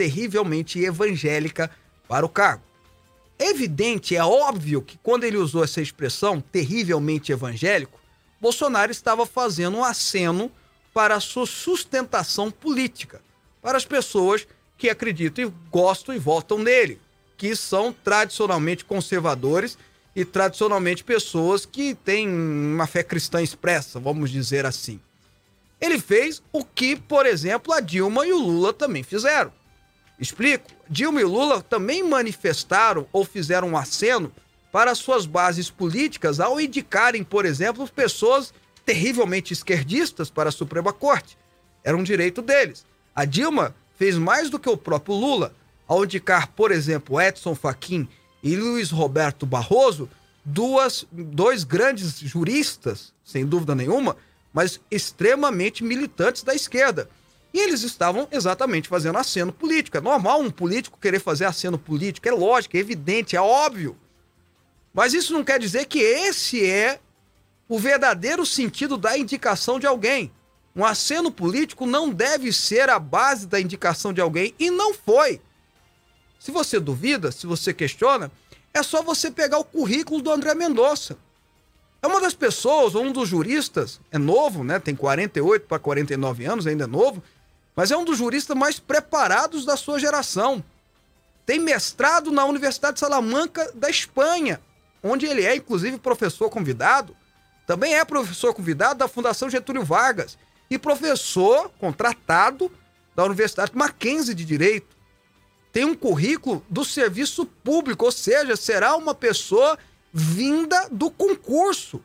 terrivelmente evangélica para o cargo. Evidente, é óbvio que quando ele usou essa expressão, terrivelmente evangélico, Bolsonaro estava fazendo um aceno para a sua sustentação política, para as pessoas que acreditam e gostam e votam nele, que são tradicionalmente conservadores e tradicionalmente pessoas que têm uma fé cristã expressa, vamos dizer assim. Ele fez o que, por exemplo, a Dilma e o Lula também fizeram. Explico. Dilma e Lula também manifestaram ou fizeram um aceno para suas bases políticas ao indicarem, por exemplo, pessoas terrivelmente esquerdistas para a Suprema Corte. Era um direito deles. A Dilma fez mais do que o próprio Lula ao indicar, por exemplo, Edson Fachin e Luiz Roberto Barroso, duas, dois grandes juristas, sem dúvida nenhuma, mas extremamente militantes da esquerda. E eles estavam exatamente fazendo aceno político. É normal um político querer fazer aceno político, é lógico, é evidente, é óbvio. Mas isso não quer dizer que esse é o verdadeiro sentido da indicação de alguém. Um aceno político não deve ser a base da indicação de alguém e não foi. Se você duvida, se você questiona, é só você pegar o currículo do André Mendonça. É uma das pessoas, um dos juristas, é novo, né? Tem 48 para 49 anos, ainda é novo, mas é um dos juristas mais preparados da sua geração. Tem mestrado na Universidade de Salamanca da Espanha, onde ele é, inclusive, professor convidado. Também é professor convidado da Fundação Getúlio Vargas e professor contratado da Universidade Mackenzie de Direito. Tem um currículo do serviço público, ou seja, será uma pessoa vinda do concurso.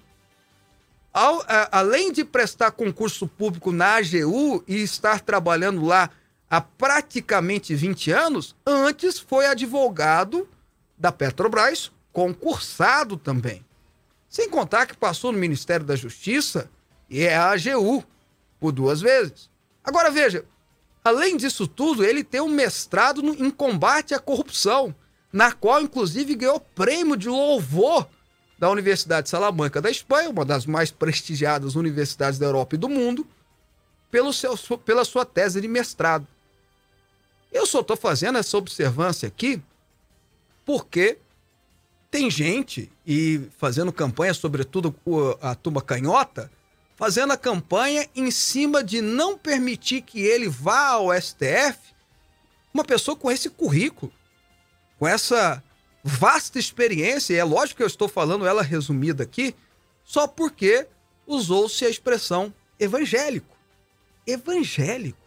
Ao, a, além de prestar concurso público na AGU e estar trabalhando lá há praticamente 20 anos, antes foi advogado da Petrobras, concursado também. Sem contar que passou no Ministério da Justiça e é a AGU por duas vezes. Agora veja, além disso tudo, ele tem um mestrado no, em combate à corrupção na qual inclusive ganhou prêmio de louvor da Universidade de Salamanca da Espanha, uma das mais prestigiadas universidades da Europa e do mundo, pelo seu, pela sua tese de mestrado. Eu só estou fazendo essa observância aqui porque tem gente, e fazendo campanha, sobretudo a turma canhota, fazendo a campanha em cima de não permitir que ele vá ao STF, uma pessoa com esse currículo com essa vasta experiência, e é lógico que eu estou falando ela resumida aqui, só porque usou-se a expressão evangélico. Evangélico.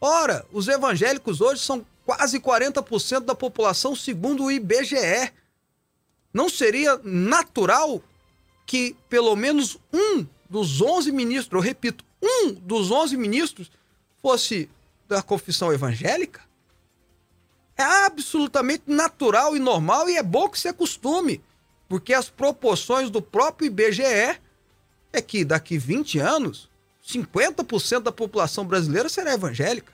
Ora, os evangélicos hoje são quase 40% da população, segundo o IBGE. Não seria natural que pelo menos um dos 11 ministros, eu repito, um dos 11 ministros fosse da confissão evangélica? É absolutamente natural e normal e é bom que se acostume, porque as proporções do próprio IBGE é que daqui 20 anos, 50% da população brasileira será evangélica.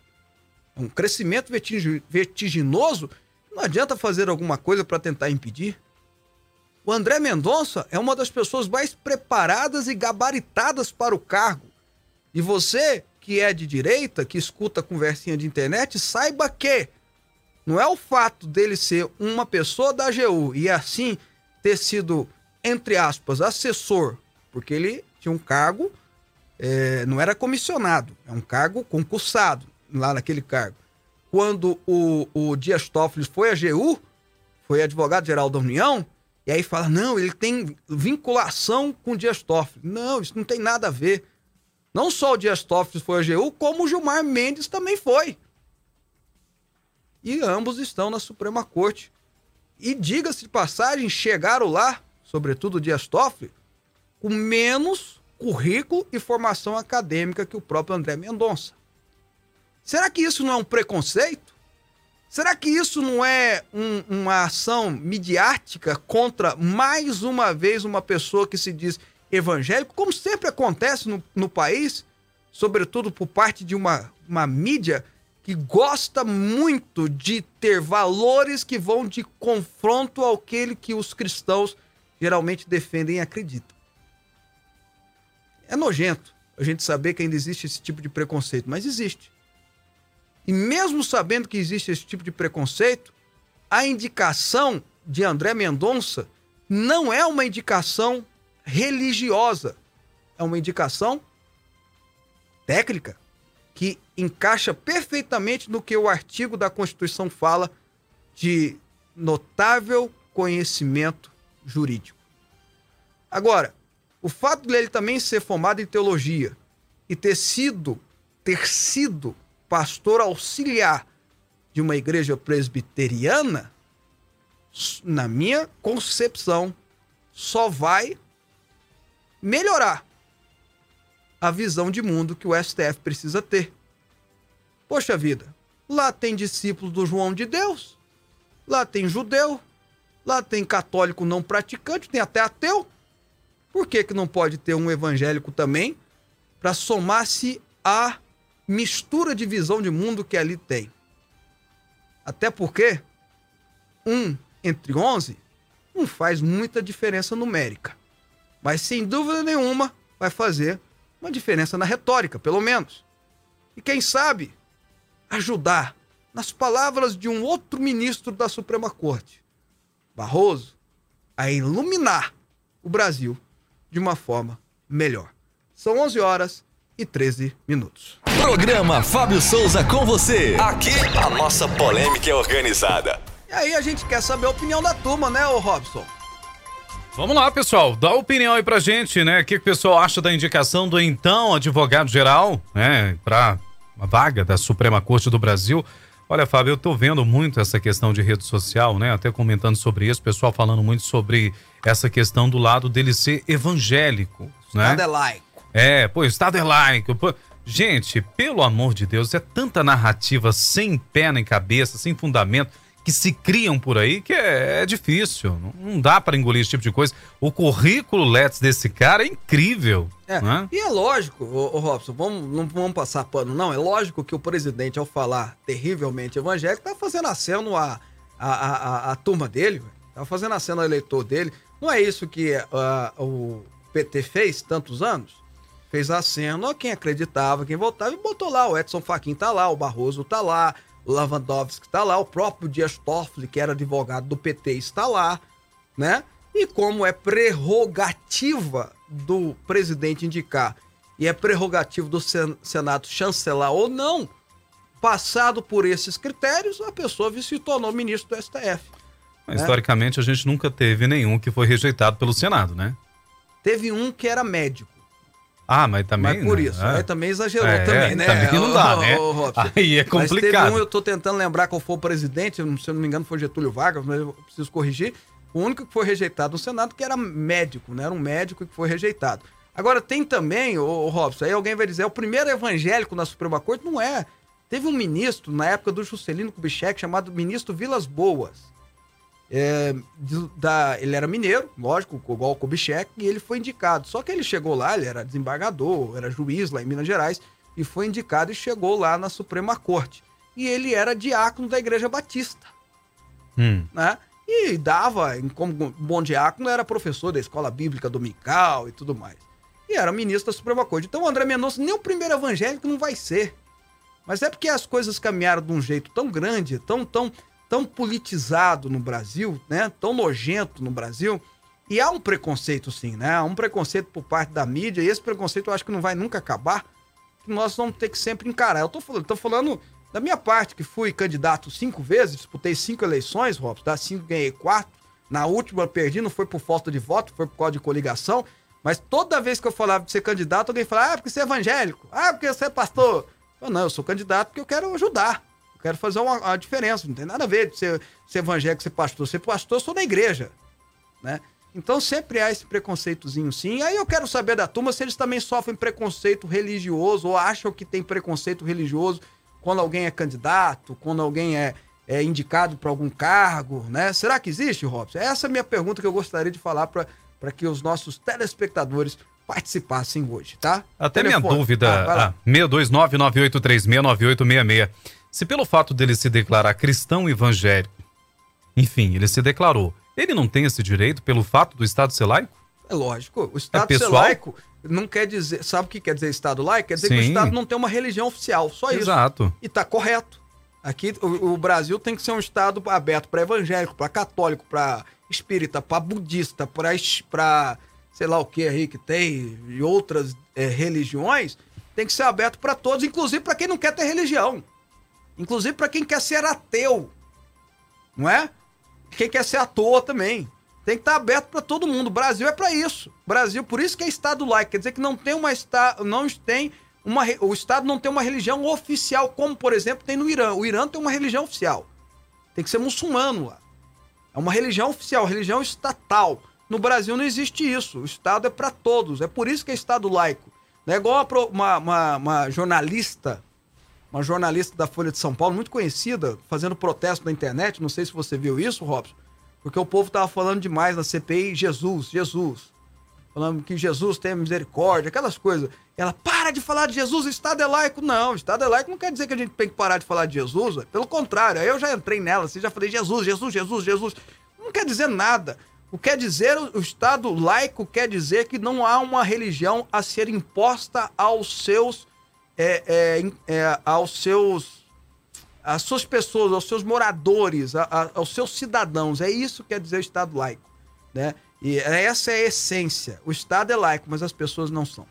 É um crescimento vertiginoso, não adianta fazer alguma coisa para tentar impedir. O André Mendonça é uma das pessoas mais preparadas e gabaritadas para o cargo. E você, que é de direita, que escuta conversinha de internet, saiba que não é o fato dele ser uma pessoa da AGU e assim ter sido, entre aspas, assessor, porque ele tinha um cargo, é, não era comissionado, é um cargo concursado lá naquele cargo. Quando o, o Dias Toffoli foi à AGU, foi advogado-geral da União, e aí fala, não, ele tem vinculação com o Dias Toffoli. Não, isso não tem nada a ver. Não só o Dias Toffoli foi à AGU, como o Gilmar Mendes também foi e ambos estão na Suprema Corte. E diga-se de passagem, chegaram lá, sobretudo Dias Toffoli, com menos currículo e formação acadêmica que o próprio André Mendonça. Será que isso não é um preconceito? Será que isso não é um, uma ação midiática contra mais uma vez uma pessoa que se diz evangélico, como sempre acontece no, no país, sobretudo por parte de uma, uma mídia que gosta muito de ter valores que vão de confronto àquele que os cristãos geralmente defendem e acreditam. É nojento a gente saber que ainda existe esse tipo de preconceito, mas existe. E mesmo sabendo que existe esse tipo de preconceito, a indicação de André Mendonça não é uma indicação religiosa, é uma indicação técnica que encaixa perfeitamente no que o artigo da Constituição fala de notável conhecimento jurídico. Agora, o fato dele também ser formado em teologia e ter sido ter sido pastor auxiliar de uma igreja presbiteriana, na minha concepção, só vai melhorar a visão de mundo que o STF precisa ter. Poxa vida, lá tem discípulos do João de Deus, lá tem judeu, lá tem católico não praticante, tem até ateu. Por que, que não pode ter um evangélico também para somar-se à mistura de visão de mundo que ali tem? Até porque um entre onze não faz muita diferença numérica. Mas sem dúvida nenhuma vai fazer uma diferença na retórica, pelo menos. E quem sabe ajudar nas palavras de um outro ministro da Suprema Corte, Barroso, a iluminar o Brasil de uma forma melhor. São 11 horas e 13 minutos. Programa Fábio Souza com você. Aqui a nossa polêmica é organizada. E aí a gente quer saber a opinião da turma, né, ô Robson? Vamos lá, pessoal. Dá opinião aí pra gente, né? O que, que o pessoal acha da indicação do então advogado-geral, né? Pra a vaga da Suprema Corte do Brasil. Olha, Fábio, eu tô vendo muito essa questão de rede social, né? Até comentando sobre isso, pessoal falando muito sobre essa questão do lado dele ser evangélico, né? Estado é laico. É, pô, Estado é laico. Pô. Gente, pelo amor de Deus, é tanta narrativa sem pé nem cabeça, sem fundamento, que se criam por aí que é, é difícil. Não, dá para engolir esse tipo de coisa. O currículo Let's desse cara é incrível. É, né? E é lógico, ô, ô, Robson, vamos, não vamos passar pano, não. É lógico que o presidente, ao falar terrivelmente evangélico, tá fazendo aceno a, a, a, a, a turma dele, tá fazendo aceno ao eleitor dele. Não é isso que uh, o PT fez tantos anos? Fez aceno a quem acreditava, quem votava, e botou lá. O Edson Fachin tá lá, o Barroso tá lá, o Lavandowski está lá, o próprio Dias Toffoli, que era advogado do PT, está lá, né? E como é prerrogativa do presidente indicar e é prerrogativa do Senado chancelar ou não, passado por esses critérios, a pessoa se tornou ministro do STF. Mas, né? Historicamente, a gente nunca teve nenhum que foi rejeitado pelo Senado, né? Teve um que era médico. Ah, mas também. Mas por isso. É. Aí também exagerou é, também, né? Também não dá, né? aí é complicado. Mas teve um, eu tô tentando lembrar qual foi o presidente, se eu não me engano foi Getúlio Vargas, mas eu preciso corrigir. O único que foi rejeitado no Senado que era médico, né? Era um médico que foi rejeitado. Agora, tem também, o Robson, aí alguém vai dizer, é o primeiro evangélico na Suprema Corte? Não é. Teve um ministro, na época do Juscelino Kubitschek, chamado ministro Vilas Boas. É, da, ele era mineiro, lógico, igual o Kubitschek, e ele foi indicado. Só que ele chegou lá, ele era desembargador, era juiz lá em Minas Gerais, e foi indicado e chegou lá na Suprema Corte. E ele era diácono da Igreja Batista. Hum. Né? E dava, como bom diácono, era professor da escola bíblica dominical e tudo mais. E era ministro da Suprema Corte. Então o André Mendonça nem o primeiro evangélico não vai ser. Mas é porque as coisas caminharam de um jeito tão grande, tão, tão tão politizado no Brasil, né? Tão nojento no Brasil. E há um preconceito, sim, né? Há um preconceito por parte da mídia, e esse preconceito eu acho que não vai nunca acabar. Que nós vamos ter que sempre encarar. Eu tô falando, tô falando da minha parte, que fui candidato cinco vezes, disputei cinco eleições, Robson, das cinco ganhei quatro. Na última perdi, não foi por falta de voto, foi por causa de coligação. Mas toda vez que eu falava de ser candidato, alguém falava, ah, porque você é evangélico, ah, porque você é pastor. Eu, não, eu sou candidato porque eu quero ajudar quero fazer uma, uma, diferença. Não tem nada a ver de ser, ser evangélico, ser pastor. Ser pastor, sou da igreja. Né? Então sempre há esse preconceitozinho sim. Aí eu quero saber da turma se eles também sofrem preconceito religioso ou acham que tem preconceito religioso quando alguém é candidato, quando alguém é, é indicado para algum cargo, né? Será que existe, Robson? Essa é a minha pergunta que eu gostaria de falar para que os nossos telespectadores participassem hoje, tá? Até Telefone. minha dúvida, ah, ah, 62998369866. Se pelo fato dele se declarar cristão evangélico, enfim, ele se declarou, ele não tem esse direito pelo fato do Estado ser laico? É lógico. O Estado É ser laico não quer dizer. Sabe o que quer dizer Estado laico? Quer dizer que o Sim. Estado não tem uma religião oficial. Só isso. Exato. E tá correto. Aqui o, o Brasil tem que ser um estado aberto para evangélico, para católico, para espírita, para budista, para sei lá o que aí que tem e outras eh, religiões. Tem que ser aberto para todos, inclusive para quem não quer ter religião, inclusive para quem quer ser ateu, não é? Quem quer ser à toa também. Tem que estar aberto para todo mundo. O Brasil é para isso. Brasil, por isso que é Estado laico. Quer dizer que não tem uma esta, não tem uma, o Estado não tem uma religião oficial, como por exemplo tem no Irã. O Irã tem uma religião oficial. Tem que ser muçulmano lá. É uma religião oficial, religião estatal. No Brasil não existe isso. O Estado é para todos. É por isso que é Estado laico. Não é igual uma, uma- uma jornalista, uma jornalista da Folha de São Paulo, muito conhecida, fazendo protesto na internet. Não sei se você viu isso, Robson. Porque o povo tava falando demais na CPI, Jesus, Jesus. Falando que Jesus tem misericórdia, aquelas coisas. Ela, para de falar de Jesus, o Estado é laico. Não, o Estado é laico não quer dizer que a gente tem que parar de falar de Jesus. Pelo contrário, eu já entrei nela, assim, já falei Jesus, Jesus, Jesus, Jesus. Não quer dizer nada. O que quer dizer, o Estado laico quer dizer que não há uma religião a ser imposta aos seus. É, é, é, aos seus às suas pessoas, aos seus moradores, a- a- aos seus cidadãos. É isso que quer dizer o Estado laico. Né? E essa é a essência. O Estado é laico, mas as pessoas não são.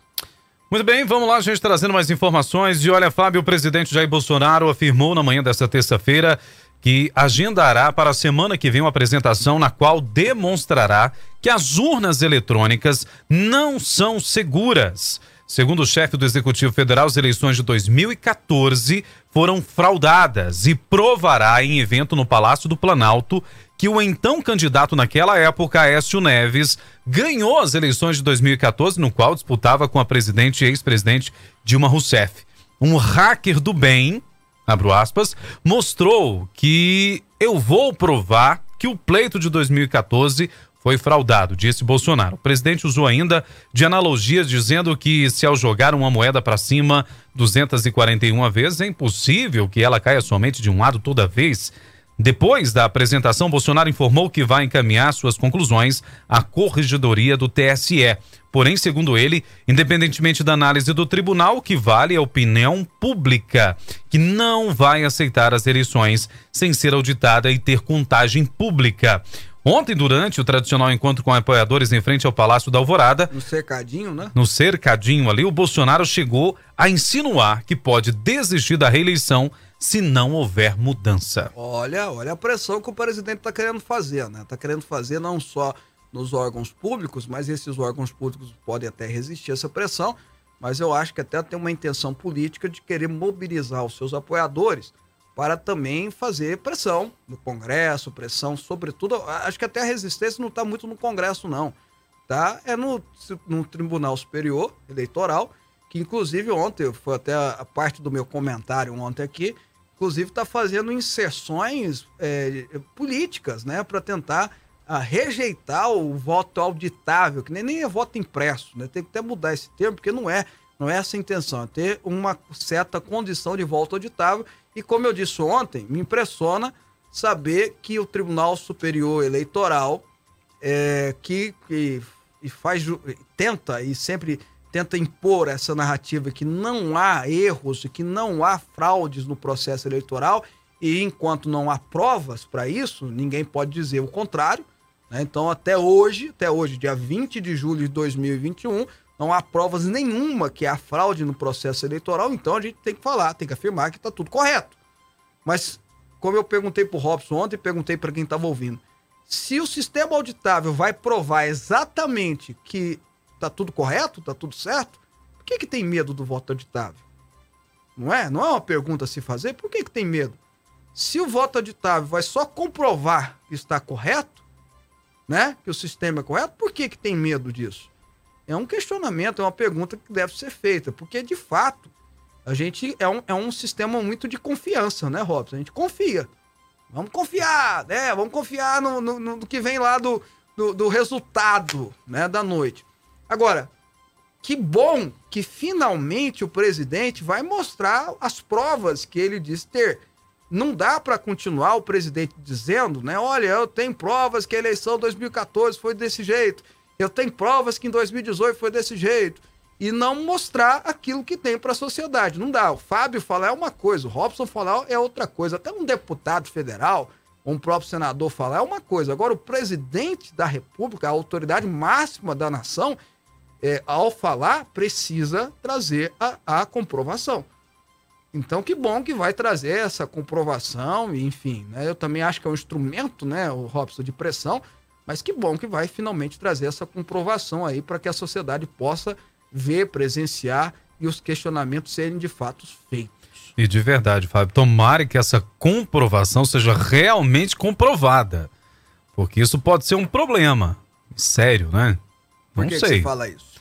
Muito bem, vamos lá, gente, trazendo mais informações. E olha, Fábio, o presidente Jair Bolsonaro afirmou na manhã desta terça-feira que agendará para a semana que vem uma apresentação na qual demonstrará que as urnas eletrônicas não são seguras. Segundo o chefe do Executivo Federal, as eleições de 2014 foram fraudadas e provará em evento no Palácio do Planalto que o então candidato naquela época, Aécio Neves, ganhou as eleições de 2014, no qual disputava com a presidente e ex-presidente Dilma Rousseff. Um hacker do bem, abro aspas, mostrou que eu vou provar que o pleito de 2014 foi fraudado, disse Bolsonaro. O presidente usou ainda de analogias dizendo que se ao jogar uma moeda para cima 241 vezes é impossível que ela caia somente de um lado toda vez. Depois da apresentação, Bolsonaro informou que vai encaminhar suas conclusões à corregedoria do TSE. Porém, segundo ele, independentemente da análise do tribunal, o que vale é a opinião pública, que não vai aceitar as eleições sem ser auditada e ter contagem pública. Ontem, durante o tradicional encontro com apoiadores em frente ao Palácio da Alvorada, No cercadinho, né? no cercadinho ali, o Bolsonaro chegou a insinuar que pode desistir da reeleição se não houver mudança. Olha, olha a pressão que o presidente está querendo fazer, né? Está querendo fazer não só nos órgãos públicos, mas esses órgãos públicos podem até resistir a essa pressão, mas eu acho que até tem uma intenção política de querer mobilizar os seus apoiadores para também fazer pressão no Congresso, pressão sobretudo, acho que até a resistência não está muito no Congresso não, tá? É no, no Tribunal Superior Eleitoral, que inclusive ontem, foi até a, a parte do meu comentário ontem aqui, inclusive está fazendo inserções é, políticas, né, para tentar ah, rejeitar o voto auditável, que nem, nem é voto impresso, né? Tem que até mudar esse termo, porque não é, não é essa a intenção, é ter uma certa condição de voto auditável. E como eu disse ontem, me impressiona saber que o Tribunal Superior Eleitoral, é, que, que faz, tenta e sempre tenta impor essa narrativa que não há erros e que não há fraudes no processo eleitoral e enquanto não há provas para isso, ninguém pode dizer o contrário. né? Então, até hoje, até hoje, dia 20 de julho de 2021, não há provas nenhuma que há fraude no processo eleitoral, então a gente tem que falar, tem que afirmar que está tudo correto. Mas, como eu perguntei para o Robson ontem, perguntei para quem estava ouvindo, se o sistema auditável vai provar exatamente que tá tudo correto, tá tudo certo, por que, que tem medo do voto auditável? Não é? Não é uma pergunta a se fazer? Por que, que tem medo? Se o voto auditável vai só comprovar que está correto, né? Que o sistema é correto, por que, que tem medo disso? É um questionamento, é uma pergunta que deve ser feita, porque de fato a gente é um, é um sistema muito de confiança, né, Robson? A gente confia. Vamos confiar, né? Vamos confiar no, no, no que vem lá do, do, do resultado né, da noite. Agora, que bom que finalmente o presidente vai mostrar as provas que ele diz ter. Não dá para continuar o presidente dizendo, né? Olha, eu tenho provas que a eleição 2014 foi desse jeito. Eu tenho provas que em 2018 foi desse jeito. E não mostrar aquilo que tem para a sociedade. Não dá. O Fábio falar é uma coisa, o Robson falar é outra coisa. Até um deputado federal, um próprio senador falar é uma coisa. Agora, o presidente da República, a autoridade máxima da nação, é, ao falar, precisa trazer a, a comprovação. Então, que bom que vai trazer essa comprovação, enfim, né? Eu também acho que é um instrumento, né, o Robson, de pressão, mas que bom que vai finalmente trazer essa comprovação aí para que a sociedade possa ver, presenciar e os questionamentos serem de fato feitos. E de verdade, Fábio, tomara que essa comprovação seja realmente comprovada. Porque isso pode ser um problema. Sério, né? Por que, que você fala isso?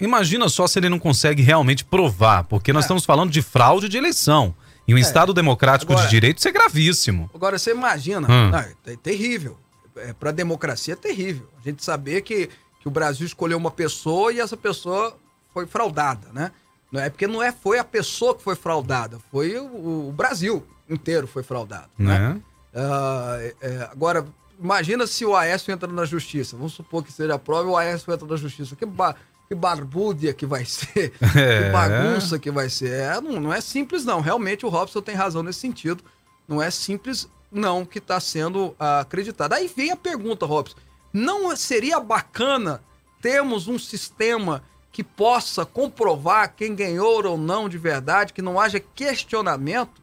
Imagina só se ele não consegue realmente provar, porque nós é. estamos falando de fraude de eleição. E um é. Estado democrático agora, de direito, isso é gravíssimo. Agora, você imagina, hum. não, é terrível. É, Para a democracia é terrível. A gente saber que, que o Brasil escolheu uma pessoa e essa pessoa foi fraudada, né? Não é porque não é foi a pessoa que foi fraudada, foi o, o Brasil inteiro foi fraudado, né? né? Uh, é, agora, imagina se o Aécio entra na justiça. Vamos supor que seja a prova e o Aécio entra na justiça. Que, ba que barbúdia que vai ser, é. que bagunça que vai ser. É, não, não é simples, não. Realmente o Robson tem razão nesse sentido. Não é simples, não, que está sendo uh, acreditado. Aí vem a pergunta, Robson. Não seria bacana termos um sistema que possa comprovar quem ganhou ou não de verdade, que não haja questionamento?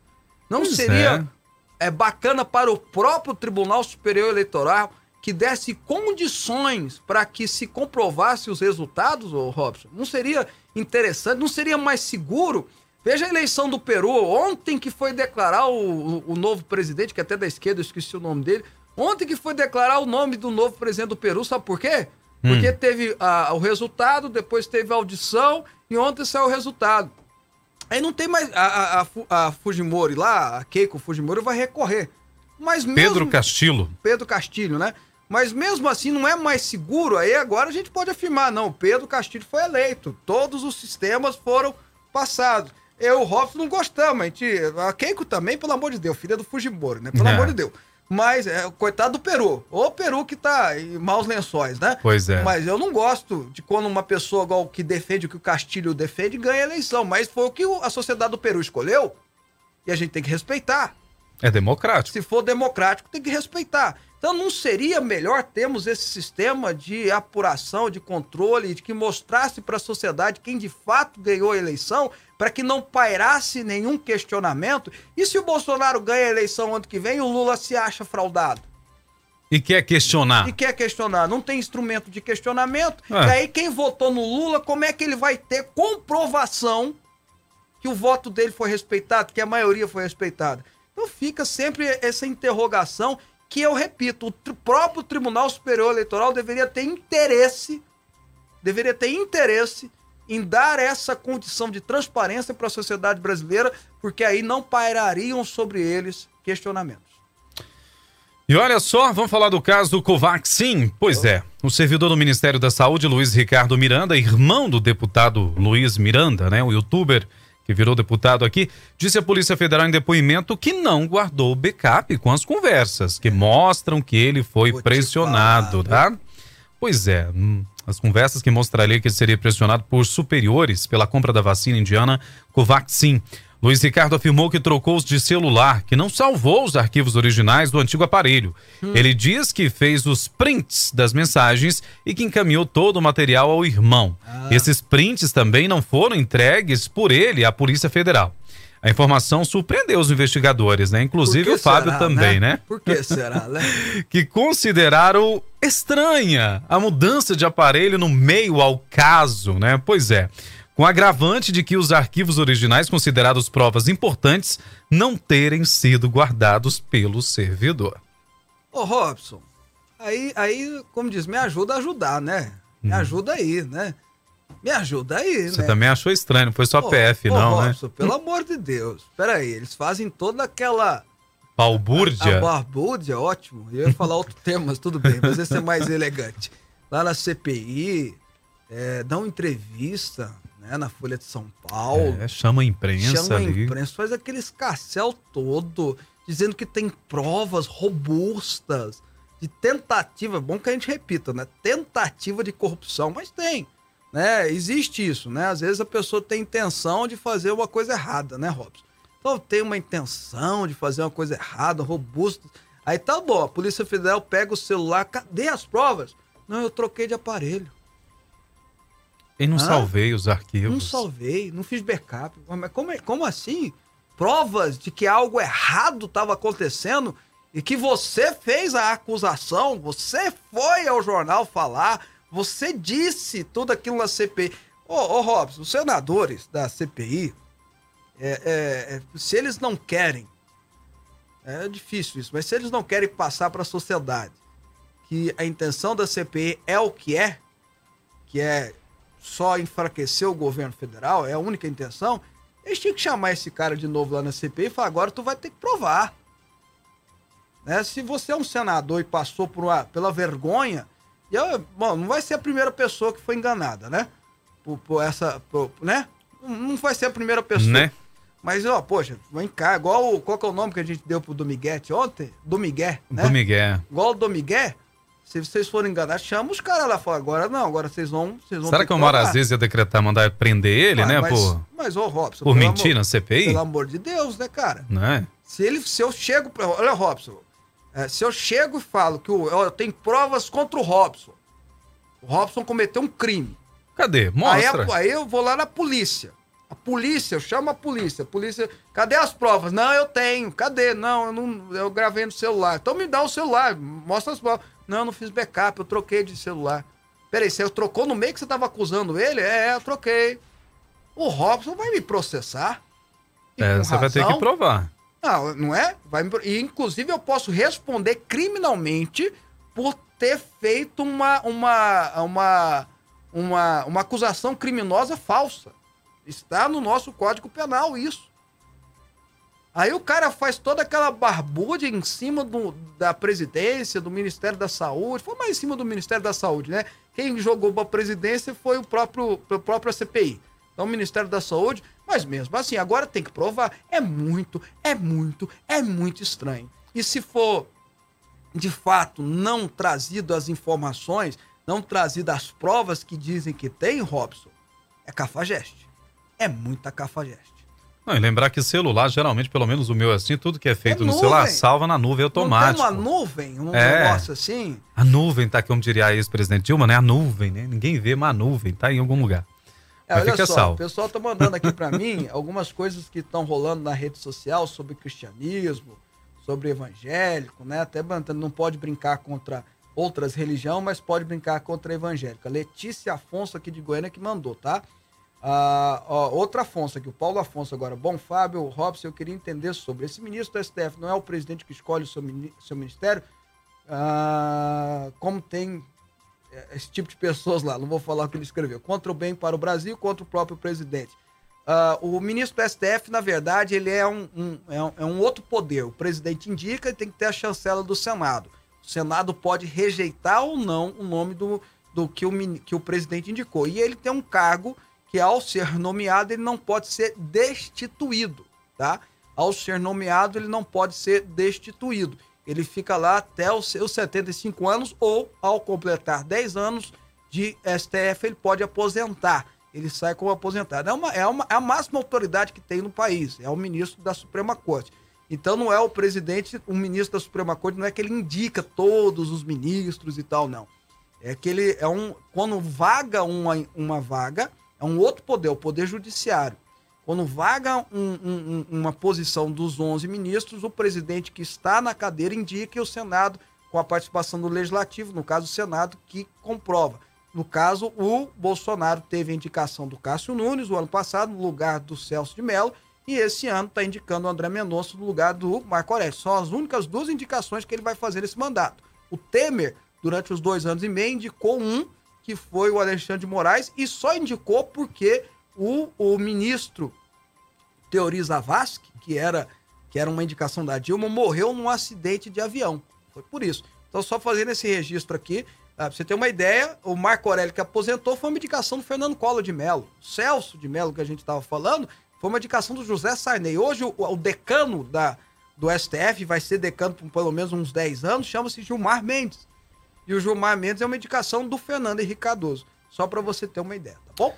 Não pois seria é. é bacana para o próprio Tribunal Superior Eleitoral que desse condições para que se comprovasse os resultados, ô Robson? Não seria interessante, não seria mais seguro? Veja a eleição do Peru, ontem que foi declarar o, o, o novo presidente, que é até da esquerda, eu esqueci o nome dele, ontem que foi declarar o nome do novo presidente do Peru, sabe por quê? Porque hum. teve a, o resultado, depois teve a audição e ontem saiu o resultado. Aí não tem mais. A, a, a Fujimori lá, a Keiko Fujimori vai recorrer. Mas mesmo, Pedro Castilho. Pedro Castilho, né? Mas mesmo assim não é mais seguro. Aí agora a gente pode afirmar, não, Pedro Castilho foi eleito. Todos os sistemas foram passados. Eu e o Robson não gostamos, a, gente, a Keiko também, pelo amor de Deus, filha do Fujimori, né? Pelo é. amor de Deus. Mas, é, coitado do Peru. O Peru que tá em maus lençóis, né? Pois é. Mas eu não gosto de quando uma pessoa igual que defende o que o Castilho defende ganha a eleição. Mas foi o que a sociedade do Peru escolheu e a gente tem que respeitar. É democrático. Se for democrático, tem que respeitar. Então não seria melhor termos esse sistema de apuração, de controle, de que mostrasse para a sociedade quem de fato ganhou a eleição, para que não pairasse nenhum questionamento? E se o Bolsonaro ganha a eleição ano que vem, o Lula se acha fraudado? E quer questionar. E quer questionar. Não tem instrumento de questionamento. É. E aí, quem votou no Lula, como é que ele vai ter comprovação que o voto dele foi respeitado, que a maioria foi respeitada? Então fica sempre essa interrogação que eu repito, o próprio Tribunal Superior Eleitoral deveria ter interesse, deveria ter interesse em dar essa condição de transparência para a sociedade brasileira, porque aí não pairariam sobre eles questionamentos. E olha só, vamos falar do caso Covaxin. Pois é, o servidor do Ministério da Saúde, Luiz Ricardo Miranda, irmão do deputado Luiz Miranda, né, o youtuber que virou deputado aqui, disse à Polícia Federal em depoimento que não guardou o backup com as conversas, que mostram que ele foi Vou pressionado, tá? Pois é, hum, as conversas que mostrariam que ele seria pressionado por superiores pela compra da vacina indiana Covaxin. Luiz Ricardo afirmou que trocou os de celular, que não salvou os arquivos originais do antigo aparelho. Hum. Ele diz que fez os prints das mensagens e que encaminhou todo o material ao irmão. Ah. Esses prints também não foram entregues por ele à Polícia Federal. A informação surpreendeu os investigadores, né? Inclusive o Fábio será, também, né? né? Por que será, né? que consideraram estranha a mudança de aparelho no meio ao caso, né? Pois é com agravante de que os arquivos originais considerados provas importantes não terem sido guardados pelo servidor. Ô Robson, aí, aí, como diz, me ajuda a ajudar, né? Me hum. ajuda aí, né? Me ajuda aí, Você né? também achou estranho, não foi só ô, PF, ô, não, né? Robson, né? pelo amor de Deus. Pera aí, eles fazem toda aquela... Balbúrdia? A, a balbúrdia, ótimo. Eu ia falar outro tema, mas tudo bem, mas esse é mais elegante. Lá na CPI, é, dá uma entrevista, né, na Folha de São Paulo. É, chama a imprensa Chama a imprensa, faz aquele escarcel todo, dizendo que tem provas robustas, de tentativa, bom que a gente repita, né? Tentativa de corrupção, mas tem, né? Existe isso, né? Às vezes a pessoa tem intenção de fazer uma coisa errada, né, Robson? Então tem uma intenção de fazer uma coisa errada, robusta. Aí tá bom, a Polícia Federal pega o celular, cadê as provas? Não, eu troquei de aparelho. E não Hã? salvei os arquivos. Não salvei, não fiz backup. Mas como, é, como assim? Provas de que algo errado estava acontecendo e que você fez a acusação, você foi ao jornal falar, você disse tudo aquilo na CPI. Ô, ô Robson, os senadores da CPI, é, é, é, se eles não querem, é difícil isso, mas se eles não querem passar para a sociedade que a intenção da CPI é o que é, que é só enfraquecer o governo federal, é a única intenção, eles tinham que chamar esse cara de novo lá na CPI e falar: agora tu vai ter que provar. Né? Se você é um senador e passou por uma, pela vergonha, eu, bom, não vai ser a primeira pessoa que foi enganada, né? Por, por essa, por, né? Não vai ser a primeira pessoa. Né? Mas, ó, poxa, vem cá, igual, qual que é o nome que a gente deu pro Domiguete ontem? Domigué, né? Domigué. Igual o Domigué, se vocês forem enganados, chama os caras lá fora. Agora não, agora vocês vão. Vocês vão Será que o às vezes ia decretar mandar prender ele, mas, né? Mas, por, mas, ô, Robson. Por mentir amor, na CPI? Pelo amor de Deus, né, cara? Não é? Se, ele, se eu chego. Pra, olha, Robson, é, se eu chego e falo que o, eu tenho provas contra o Robson, o Robson cometeu um crime. Cadê? Mostra. Aí, aí eu vou lá na polícia. A polícia, eu chamo a polícia. A polícia, cadê as provas? Não, eu tenho. Cadê? Não, eu, não, eu gravei no celular. Então me dá o celular, mostra as provas. Não, eu não fiz backup, eu troquei de celular. Peraí, você trocou no meio que você tava acusando ele? É, eu troquei. O Robson vai me processar. É, você razão. vai ter que provar. Não, não é? Vai, e, inclusive, eu posso responder criminalmente por ter feito uma, uma, uma, uma, uma acusação criminosa falsa. Está no nosso Código Penal isso. Aí o cara faz toda aquela barbúdia em cima do, da presidência, do Ministério da Saúde. Foi mais em cima do Ministério da Saúde, né? Quem jogou para a presidência foi o próprio, próprio CPI. Então, o Ministério da Saúde mas mesmo assim, agora tem que provar. É muito, é muito, é muito estranho. E se for, de fato, não trazido as informações, não trazido as provas que dizem que tem, Robson, é cafajeste. É muita cafajeste. Não, e lembrar que celular, geralmente, pelo menos o meu assim, tudo que é feito é no celular salva na nuvem automático. Não tem uma nuvem, um é. negócio assim? A nuvem tá, como diria a ex-presidente Dilma, né? A nuvem, né? Ninguém vê, mas a nuvem tá em algum lugar. É, olha só, salvo. o pessoal tá mandando aqui para mim algumas coisas que estão rolando na rede social sobre cristianismo, sobre evangélico, né? Até não pode brincar contra outras religiões, mas pode brincar contra a evangélica. Letícia Afonso aqui de Goiânia que mandou, tá? Ah, ó, outra Afonso aqui, o Paulo Afonso agora. Bom, Fábio, Robson, eu queria entender sobre esse ministro do STF, não é o presidente que escolhe o seu, seu ministério? Ah, como tem esse tipo de pessoas lá, não vou falar o que ele escreveu, contra o bem para o Brasil, contra o próprio presidente. Uh, o ministro do STF, na verdade, ele é um, um, é um, é um outro poder. O presidente indica e tem que ter a chancela do Senado. O Senado pode rejeitar ou não o nome do, do que, o, que o presidente indicou. E ele tem um cargo que, ao ser nomeado, ele não pode ser destituído, tá? Ao ser nomeado, ele não pode ser destituído ele fica lá até os seus 75 anos ou, ao completar 10 anos de STF, ele pode aposentar. Ele sai como aposentado. É, uma, é, uma, é a máxima autoridade que tem no país, é o ministro da Suprema Corte. Então não é o presidente, o ministro da Suprema Corte, não é que ele indica todos os ministros e tal, não. É que ele é um. Quando vaga uma, uma vaga, é um outro poder, o poder judiciário. Quando vaga um, um, uma posição dos 11 ministros, o presidente que está na cadeira indica e o Senado, com a participação do Legislativo, no caso o Senado, que comprova. No caso, o Bolsonaro teve a indicação do Cássio Nunes o ano passado, no lugar do Celso de Mello, e esse ano está indicando o André Mendonça no lugar do Marco Aurélio. São as únicas duas indicações que ele vai fazer nesse mandato. O Temer, durante os dois anos e meio, indicou um, que foi o Alexandre de Moraes, e só indicou porque o, o ministro Teori Zavascki, que era, que era uma indicação da Dilma, morreu num acidente de avião. Foi por isso. Então, só fazendo esse registro aqui, ah, pra você ter uma ideia, o Marco Aurélio que aposentou foi uma indicação do Fernando Collor de Mello. Celso de Mello, que a gente estava falando, foi uma indicação do José Sarney. Hoje, o, o decano da, do STF, vai ser decano por pelo menos uns 10 anos, chama-se Gilmar Mendes. E o Gilmar Mendes é uma indicação do Fernando Henrique Cardoso. Só para você ter uma ideia, tá bom?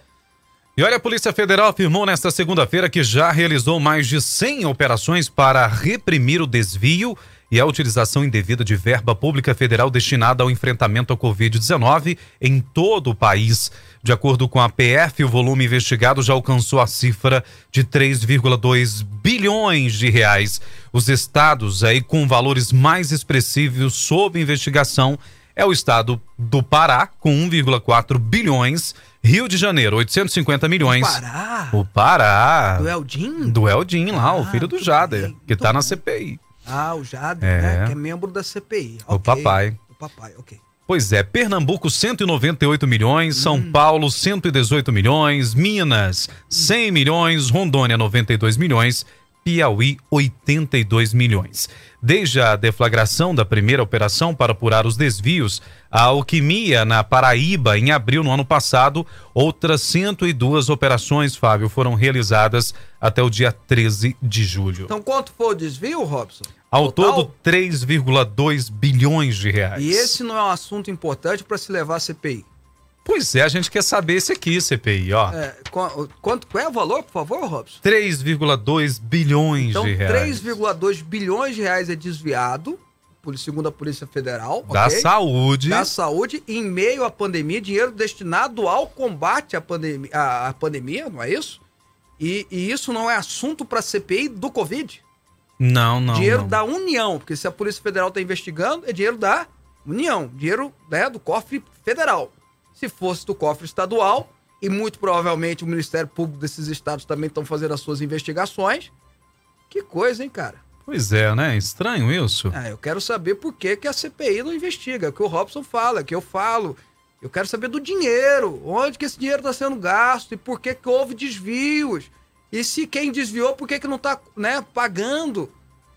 E olha, a Polícia Federal afirmou nesta segunda-feira que já realizou mais de 100 operações para reprimir o desvio e a utilização indevida de verba pública federal destinada ao enfrentamento à Covid-19 em todo o país. De acordo com a PF, o volume investigado já alcançou a cifra de 3,2 bilhões de reais. Os estados aí com valores mais expressivos sob investigação é o estado do Pará, com 1,4 bilhões. Rio de Janeiro, 850 milhões. O Pará? O Pará. Do Eldin? Do Eldin lá, Ah, o filho do Jader, que tá na. CPI. Ah, o Jader, É. né? Que é membro da CPI. O Ok. papai. O papai, ok. Pois é, Pernambuco 198 milhões, São Hum. Paulo 118 milhões, Minas 100 milhões, Rondônia 92 milhões, Piauí 82 milhões. Desde a deflagração da primeira operação para apurar os desvios, a Alquimia na Paraíba em abril no ano passado, outras 102 operações, Fábio, foram realizadas até o dia 13 de julho. Então, quanto foi o desvio, Robson? Ao Total? todo, 3,2 bilhões de reais. E esse não é um assunto importante para se levar à CPI. Pois é, a gente quer saber esse aqui, CPI, ó. É, qu- quanto qual é o valor, por favor, Robson? 3,2 bilhões Então, de reais. 3,2 bilhões de reais é desviado, segundo a Polícia Federal, Da ok? saúde. da saúde em meio à pandemia, dinheiro destinado ao combate à pandemia, à, à pandemia não é isso? E, e isso não é assunto para CPI do Covid. Não, não. dinheiro não. da União, porque se a Polícia Federal está investigando, é dinheiro da União, dinheiro né, do cofre federal. Se fosse do cofre estadual, e muito provavelmente o Ministério Público desses estados também estão fazendo as suas investigações, que coisa, hein, cara? Pois é, né? Estranho isso. Ah, eu quero saber por que, que a CPI não investiga, o que o Robson fala, o que eu falo. Eu quero saber do dinheiro, onde que esse dinheiro está sendo gasto e por que, que houve desvios. E se quem desviou, por que, que não está né, pagando?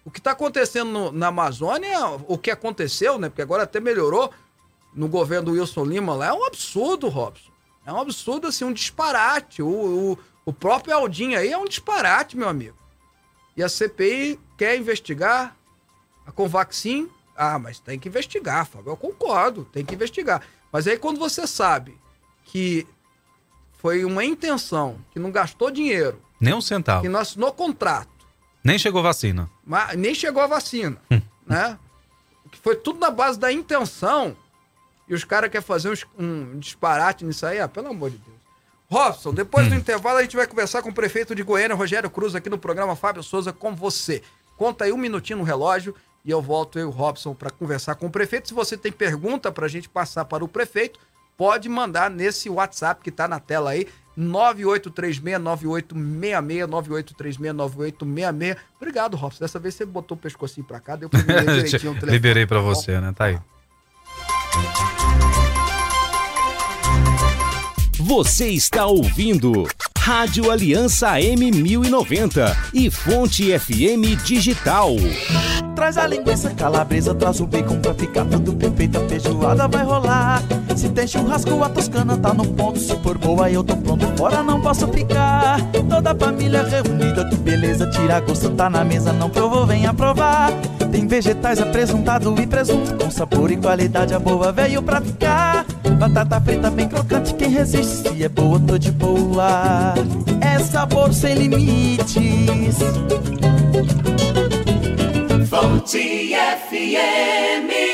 O que está acontecendo no- na Amazônia, o que aconteceu, né? Porque agora até melhorou no governo do Wilson Lima lá, é um absurdo, Robson. É um absurdo, assim, um disparate. O, o, o próprio Aldinho aí é um disparate, meu amigo. E a CPI quer investigar a Convaxin. Ah, mas tem que investigar, Fábio. Eu concordo, tem que investigar. Mas aí quando você sabe que foi uma intenção, que não gastou dinheiro, Nem um centavo. que não assinou contrato, Nem chegou vacina. mas nem chegou a vacina, né? Que foi tudo na base da intenção. E os caras querem fazer uns- um disparate nisso aí, ah, pelo amor de Deus. Robson, depois do intervalo a gente vai conversar com o prefeito de Goiânia, Rogério Cruz, aqui no programa Fábio Souza com você. Conta aí um minutinho no relógio e eu volto eu Robson para conversar com o prefeito. Se você tem pergunta para a gente passar para o prefeito, pode mandar nesse WhatsApp que tá na tela aí, 98369866, 98369866. Obrigado, Robson. Dessa vez você botou o pescocinho para cá, deu pra ver direitinho o telefone. Liberei pra tá bom? você, né? Tá aí. Você está ouvindo Rádio Aliança M1090 e Fonte FM Digital. Traz a linguiça calabresa, traz o bacon pra ficar tudo perfeito, a feijoada vai rolar. Se tem churrasco, a toscana tá no ponto, se for boa eu tô pronto, fora não posso ficar. Toda a família reunida, que beleza, tira gosto, tá na mesa, não provou, venha provar. Tem vegetais apresentado e presunto, com sabor e qualidade, a boa veio pra ficar. Batata frita bem crocante, quem resiste, se é boa, tô de boa. É sabor sem limites.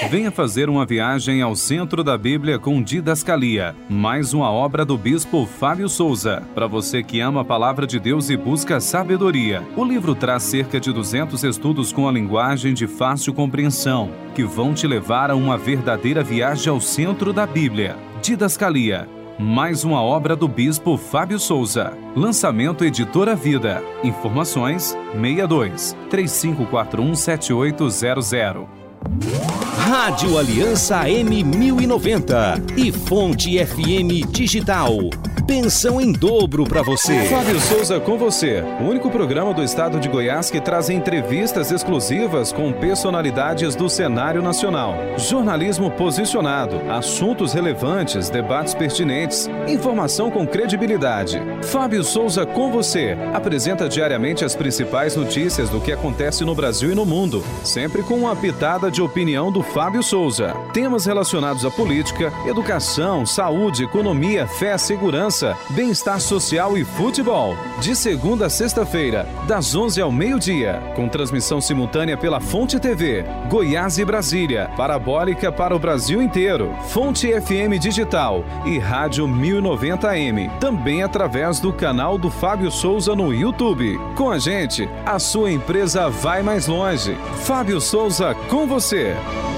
Venha fazer uma viagem ao centro da Bíblia com Didascalia, mais uma obra do bispo Fábio Souza. Para você que ama a palavra de Deus e busca sabedoria, o livro traz cerca de 200 estudos com a linguagem de fácil compreensão, que vão te levar a uma verdadeira viagem ao centro da Bíblia. Didascalia, mais uma obra do bispo Fábio Souza. Lançamento Editora Vida. Informações 62 3541 7800. Rádio Aliança M1090 e Fonte FM Digital. Benção em dobro para você. Fábio Souza com você, o único programa do estado de Goiás que traz entrevistas exclusivas com personalidades do cenário nacional. Jornalismo posicionado, assuntos relevantes, debates pertinentes, informação com credibilidade. Fábio Souza com você apresenta diariamente as principais notícias do que acontece no Brasil e no mundo, sempre com uma pitada de opinião do Fábio Souza. Temas relacionados à política, educação, saúde, economia, fé, segurança, bem-estar social e futebol. De segunda a sexta-feira, das 11 ao meio-dia, com transmissão simultânea pela Fonte TV, Goiás e Brasília, parabólica para o Brasil inteiro, Fonte FM Digital e Rádio 1090M, também através do canal do Fábio Souza no YouTube. Com a gente, a sua empresa vai mais longe. Fábio Souza com você. A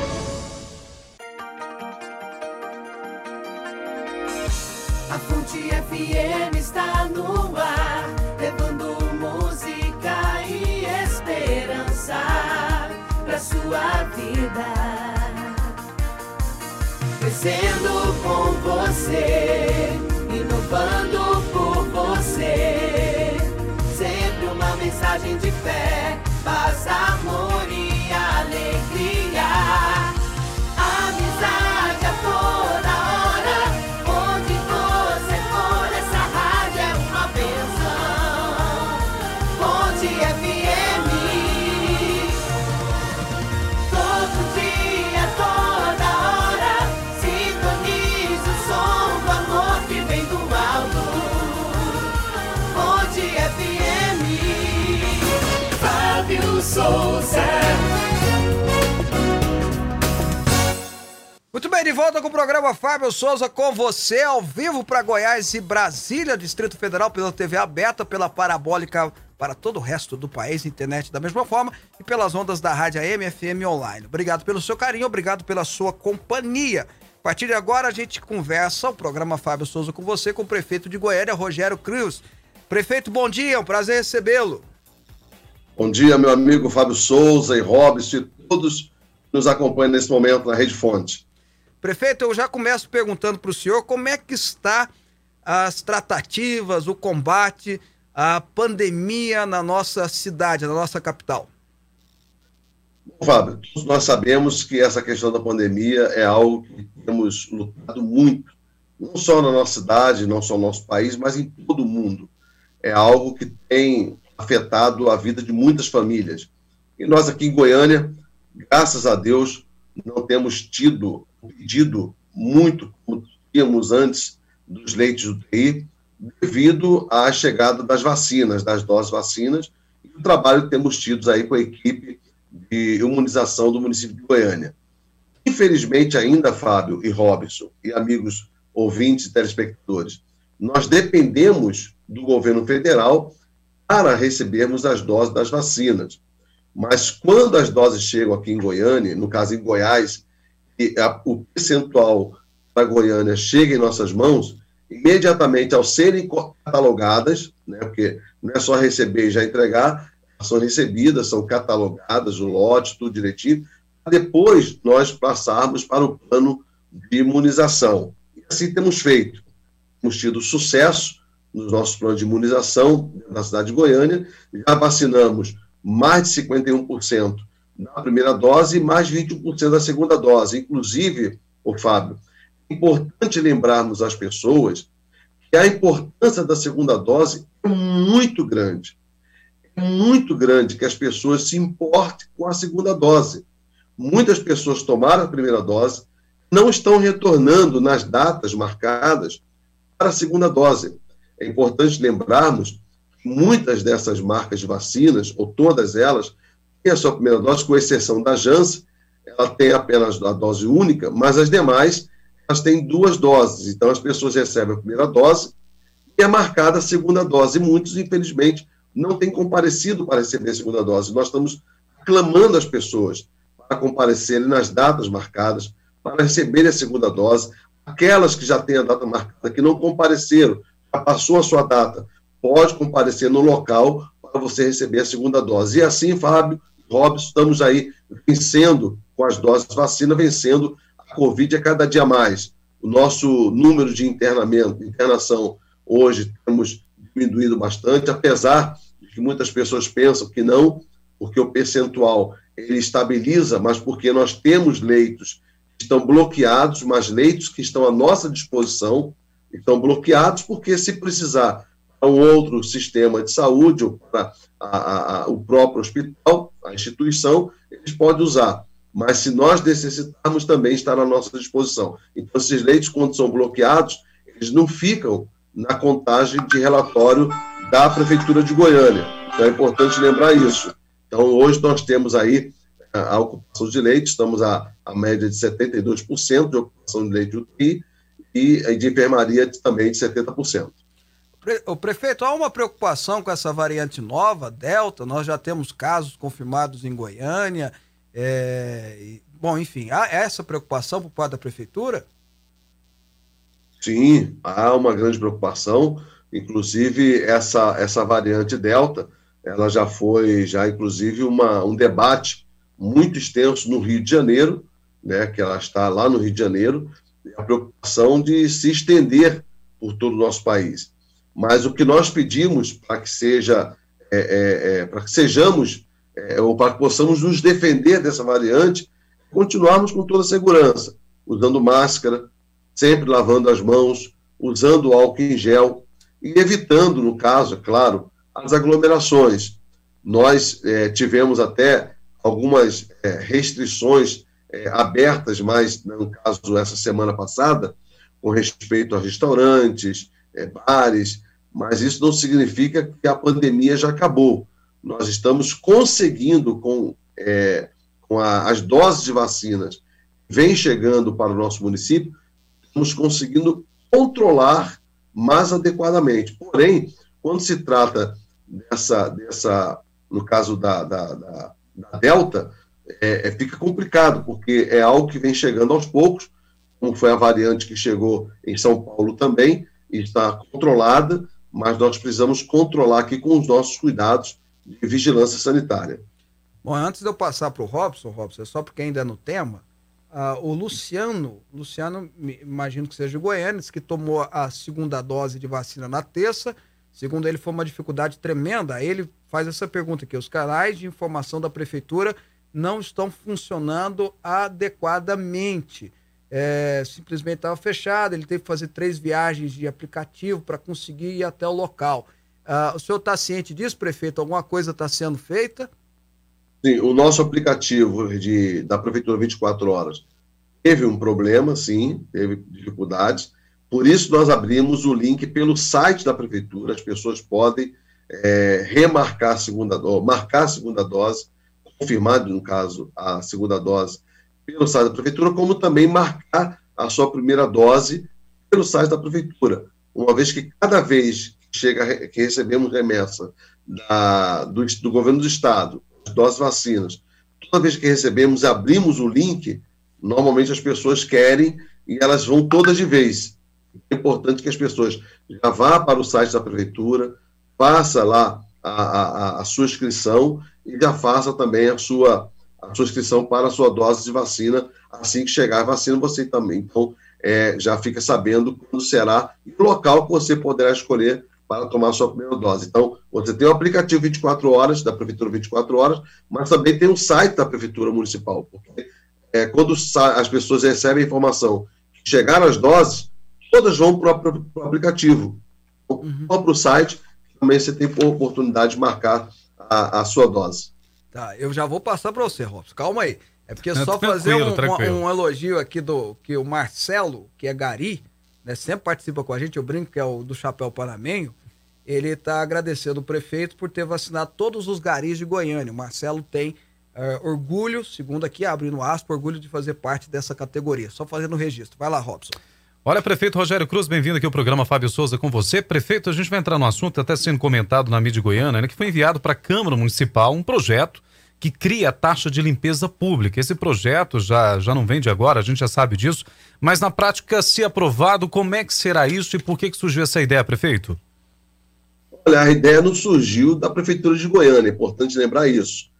de volta com o programa Fábio Souza com você, ao vivo para Goiás e Brasília, Distrito Federal, pela TV aberta, pela parabólica para todo o resto do país, internet da mesma forma, e pelas ondas da rádio AM, FM online. Obrigado pelo seu carinho, obrigado pela sua companhia. A partir de agora a gente conversa o programa Fábio Souza com você, com o prefeito de Goiânia, Rogério Cruz. Prefeito, bom dia, é um prazer recebê-lo. Bom dia, meu amigo Fábio Souza e Robson e todos que nos acompanham nesse momento na Rede Fonte. Prefeito, eu já começo perguntando para o senhor como é que está as tratativas, o combate à pandemia na nossa cidade, na nossa capital. Bom, Fábio, todos nós sabemos que essa questão da pandemia é algo que temos lutado muito, não só na nossa cidade, não só no nosso país, mas em todo o mundo. É algo que tem afetado a vida de muitas famílias. E nós aqui em Goiânia, graças a Deus, não temos tido pedido muito como tínhamos antes dos leitos de UTI, devido à chegada das vacinas, das doses vacinas, e o trabalho que temos tido aí com a equipe de imunização do município de Goiânia. Infelizmente, ainda, Fábio e Robson, e amigos ouvintes e telespectadores, nós dependemos do governo federal para recebermos as doses das vacinas. Mas quando as doses chegam aqui em Goiânia, no caso em Goiás, a, o percentual da Goiânia chega em nossas mãos, imediatamente ao serem catalogadas, né, porque não é só receber e já entregar, são recebidas, são catalogadas, o lote, tudo direitinho, depois nós passarmos para o plano de imunização. E assim temos feito. Temos tido sucesso nos nossos planos de imunização na cidade de Goiânia, já vacinamos mais de 51% da primeira dose e mais de 21% da segunda dose. Inclusive, o Fábio, é importante lembrarmos às pessoas que a importância da segunda dose é muito grande. É muito grande que as pessoas se importem com a segunda dose. Muitas pessoas tomaram a primeira dose, não estão retornando nas datas marcadas para a segunda dose. É importante lembrarmos que muitas dessas marcas de vacinas, ou todas elas, a sua primeira dose, com exceção da Janssen, ela tem apenas a dose única, mas as demais, elas têm duas doses. Então, as pessoas recebem a primeira dose e é marcada a segunda dose. E muitos, infelizmente, não têm comparecido para receber a segunda dose. Nós estamos clamando as pessoas para comparecerem nas datas marcadas, para receberem a segunda dose. Aquelas que já têm a data marcada, que não compareceram, já passou a sua data, pode comparecer no local para você receber a segunda dose. E assim, Fábio, Robson, estamos aí vencendo com as doses vacina, vencendo a Covid a cada dia mais. O nosso número de internamento, internação hoje temos diminuído bastante, apesar de que muitas pessoas pensam que não, porque o percentual ele estabiliza, mas porque nós temos leitos que estão bloqueados, mas leitos que estão à nossa disposição estão bloqueados, porque se precisar a um outro sistema de saúde, ou para a, a, o próprio hospital, a instituição, eles podem usar. Mas se nós necessitarmos, também está à nossa disposição. Então, esses leitos, quando são bloqueados, eles não ficam na contagem de relatório da Prefeitura de Goiânia. Então, é importante lembrar isso. Então, hoje nós temos aí a, a ocupação de leitos, estamos a, a média de 72% de ocupação de leite de UTI e de enfermaria também de 70%. O prefeito, há uma preocupação com essa variante nova, Delta, nós já temos casos confirmados em Goiânia, é, bom, enfim, há essa preocupação por parte da prefeitura? Sim, há uma grande preocupação, inclusive essa, essa variante Delta, ela já foi, já inclusive, uma, um debate muito extenso no Rio de Janeiro, né, que ela está lá no Rio de Janeiro, a preocupação de se estender por todo o nosso país. Mas o que nós pedimos para que seja, é, é, é, para que sejamos, é, ou para que possamos nos defender dessa variante, continuarmos com toda a segurança, usando máscara, sempre lavando as mãos, usando álcool em gel e evitando, no caso, é claro, as aglomerações. Nós é, tivemos até algumas restrições abertas, mas no caso essa semana passada, com respeito a restaurantes, bares, mas isso não significa que a pandemia já acabou. Nós estamos conseguindo, com, é, com a, as doses de vacinas vem chegando para o nosso município, estamos conseguindo controlar mais adequadamente. Porém, quando se trata dessa, dessa no caso da, da, da, da Delta, é, é, fica complicado, porque é algo que vem chegando aos poucos, como foi a variante que chegou em São Paulo também, e está controlada, mas nós precisamos controlar aqui com os nossos cuidados de vigilância sanitária. Bom, antes de eu passar para o Robson, Robson, é só porque ainda é no tema, uh, o Luciano, Luciano, imagino que seja de Goiânia, que tomou a segunda dose de vacina na terça, segundo ele foi uma dificuldade tremenda, aí ele faz essa pergunta aqui, os canais de informação da prefeitura não estão funcionando adequadamente. É, simplesmente estava fechado, ele teve que fazer três viagens de aplicativo para conseguir ir até o local. Uh, o senhor está ciente disso, prefeito? Alguma coisa está sendo feita? Sim, o nosso aplicativo de, da Prefeitura 24 Horas teve um problema, sim, teve dificuldades. Por isso, nós abrimos o link pelo site da Prefeitura. As pessoas podem é, remarcar a segunda dose, marcar a segunda dose confirmado, no caso, a segunda dose pelo site da prefeitura, como também marcar a sua primeira dose pelo site da prefeitura, uma vez que cada vez que chega que recebemos remessa da, do, do governo do estado, doses vacinas, toda vez que recebemos, abrimos o link, normalmente as pessoas querem e elas vão todas de vez. É importante que as pessoas já vá para o site da prefeitura, faça lá a, a, a sua inscrição e já faça também a sua, a sua inscrição para a sua dose de vacina. Assim que chegar a vacina, você também. Então, é, já fica sabendo quando será e o local que você poderá escolher para tomar a sua primeira dose. Então, você tem o aplicativo 24 horas, da Prefeitura 24 horas, mas também tem o site da Prefeitura Municipal, porque é, quando as pessoas recebem a informação que chegaram as doses, todas vão para o aplicativo. Uhum. Vão para o site, também você tem a oportunidade de marcar a, a sua dose. Tá, eu já vou passar para você, Robson. Calma aí. É porque só fazer um, um, um, elogio aqui do que o Marcelo, que é Gari, né, sempre participa com a gente, eu brinco que é o do Chapéu Panamenho, ele está agradecendo o prefeito por ter vacinado todos os garis de Goiânia. O Marcelo tem uh, orgulho, segundo aqui, abrindo aspas, orgulho de fazer parte dessa categoria. Só fazendo o registro. Vai lá, Robson. Olha, prefeito Rogério Cruz, bem-vindo aqui ao programa Fábio Souza com você. Prefeito, a gente vai entrar no assunto, até sendo comentado na mídia goiana, né, que foi enviado para a Câmara Municipal um projeto que cria a taxa de limpeza pública. Esse projeto já, já não vem de agora, a gente já sabe disso, mas na prática, se aprovado, como é que será isso e por que, que surgiu essa ideia, prefeito? Olha, a ideia não surgiu da Prefeitura de Goiânia, é importante lembrar isso.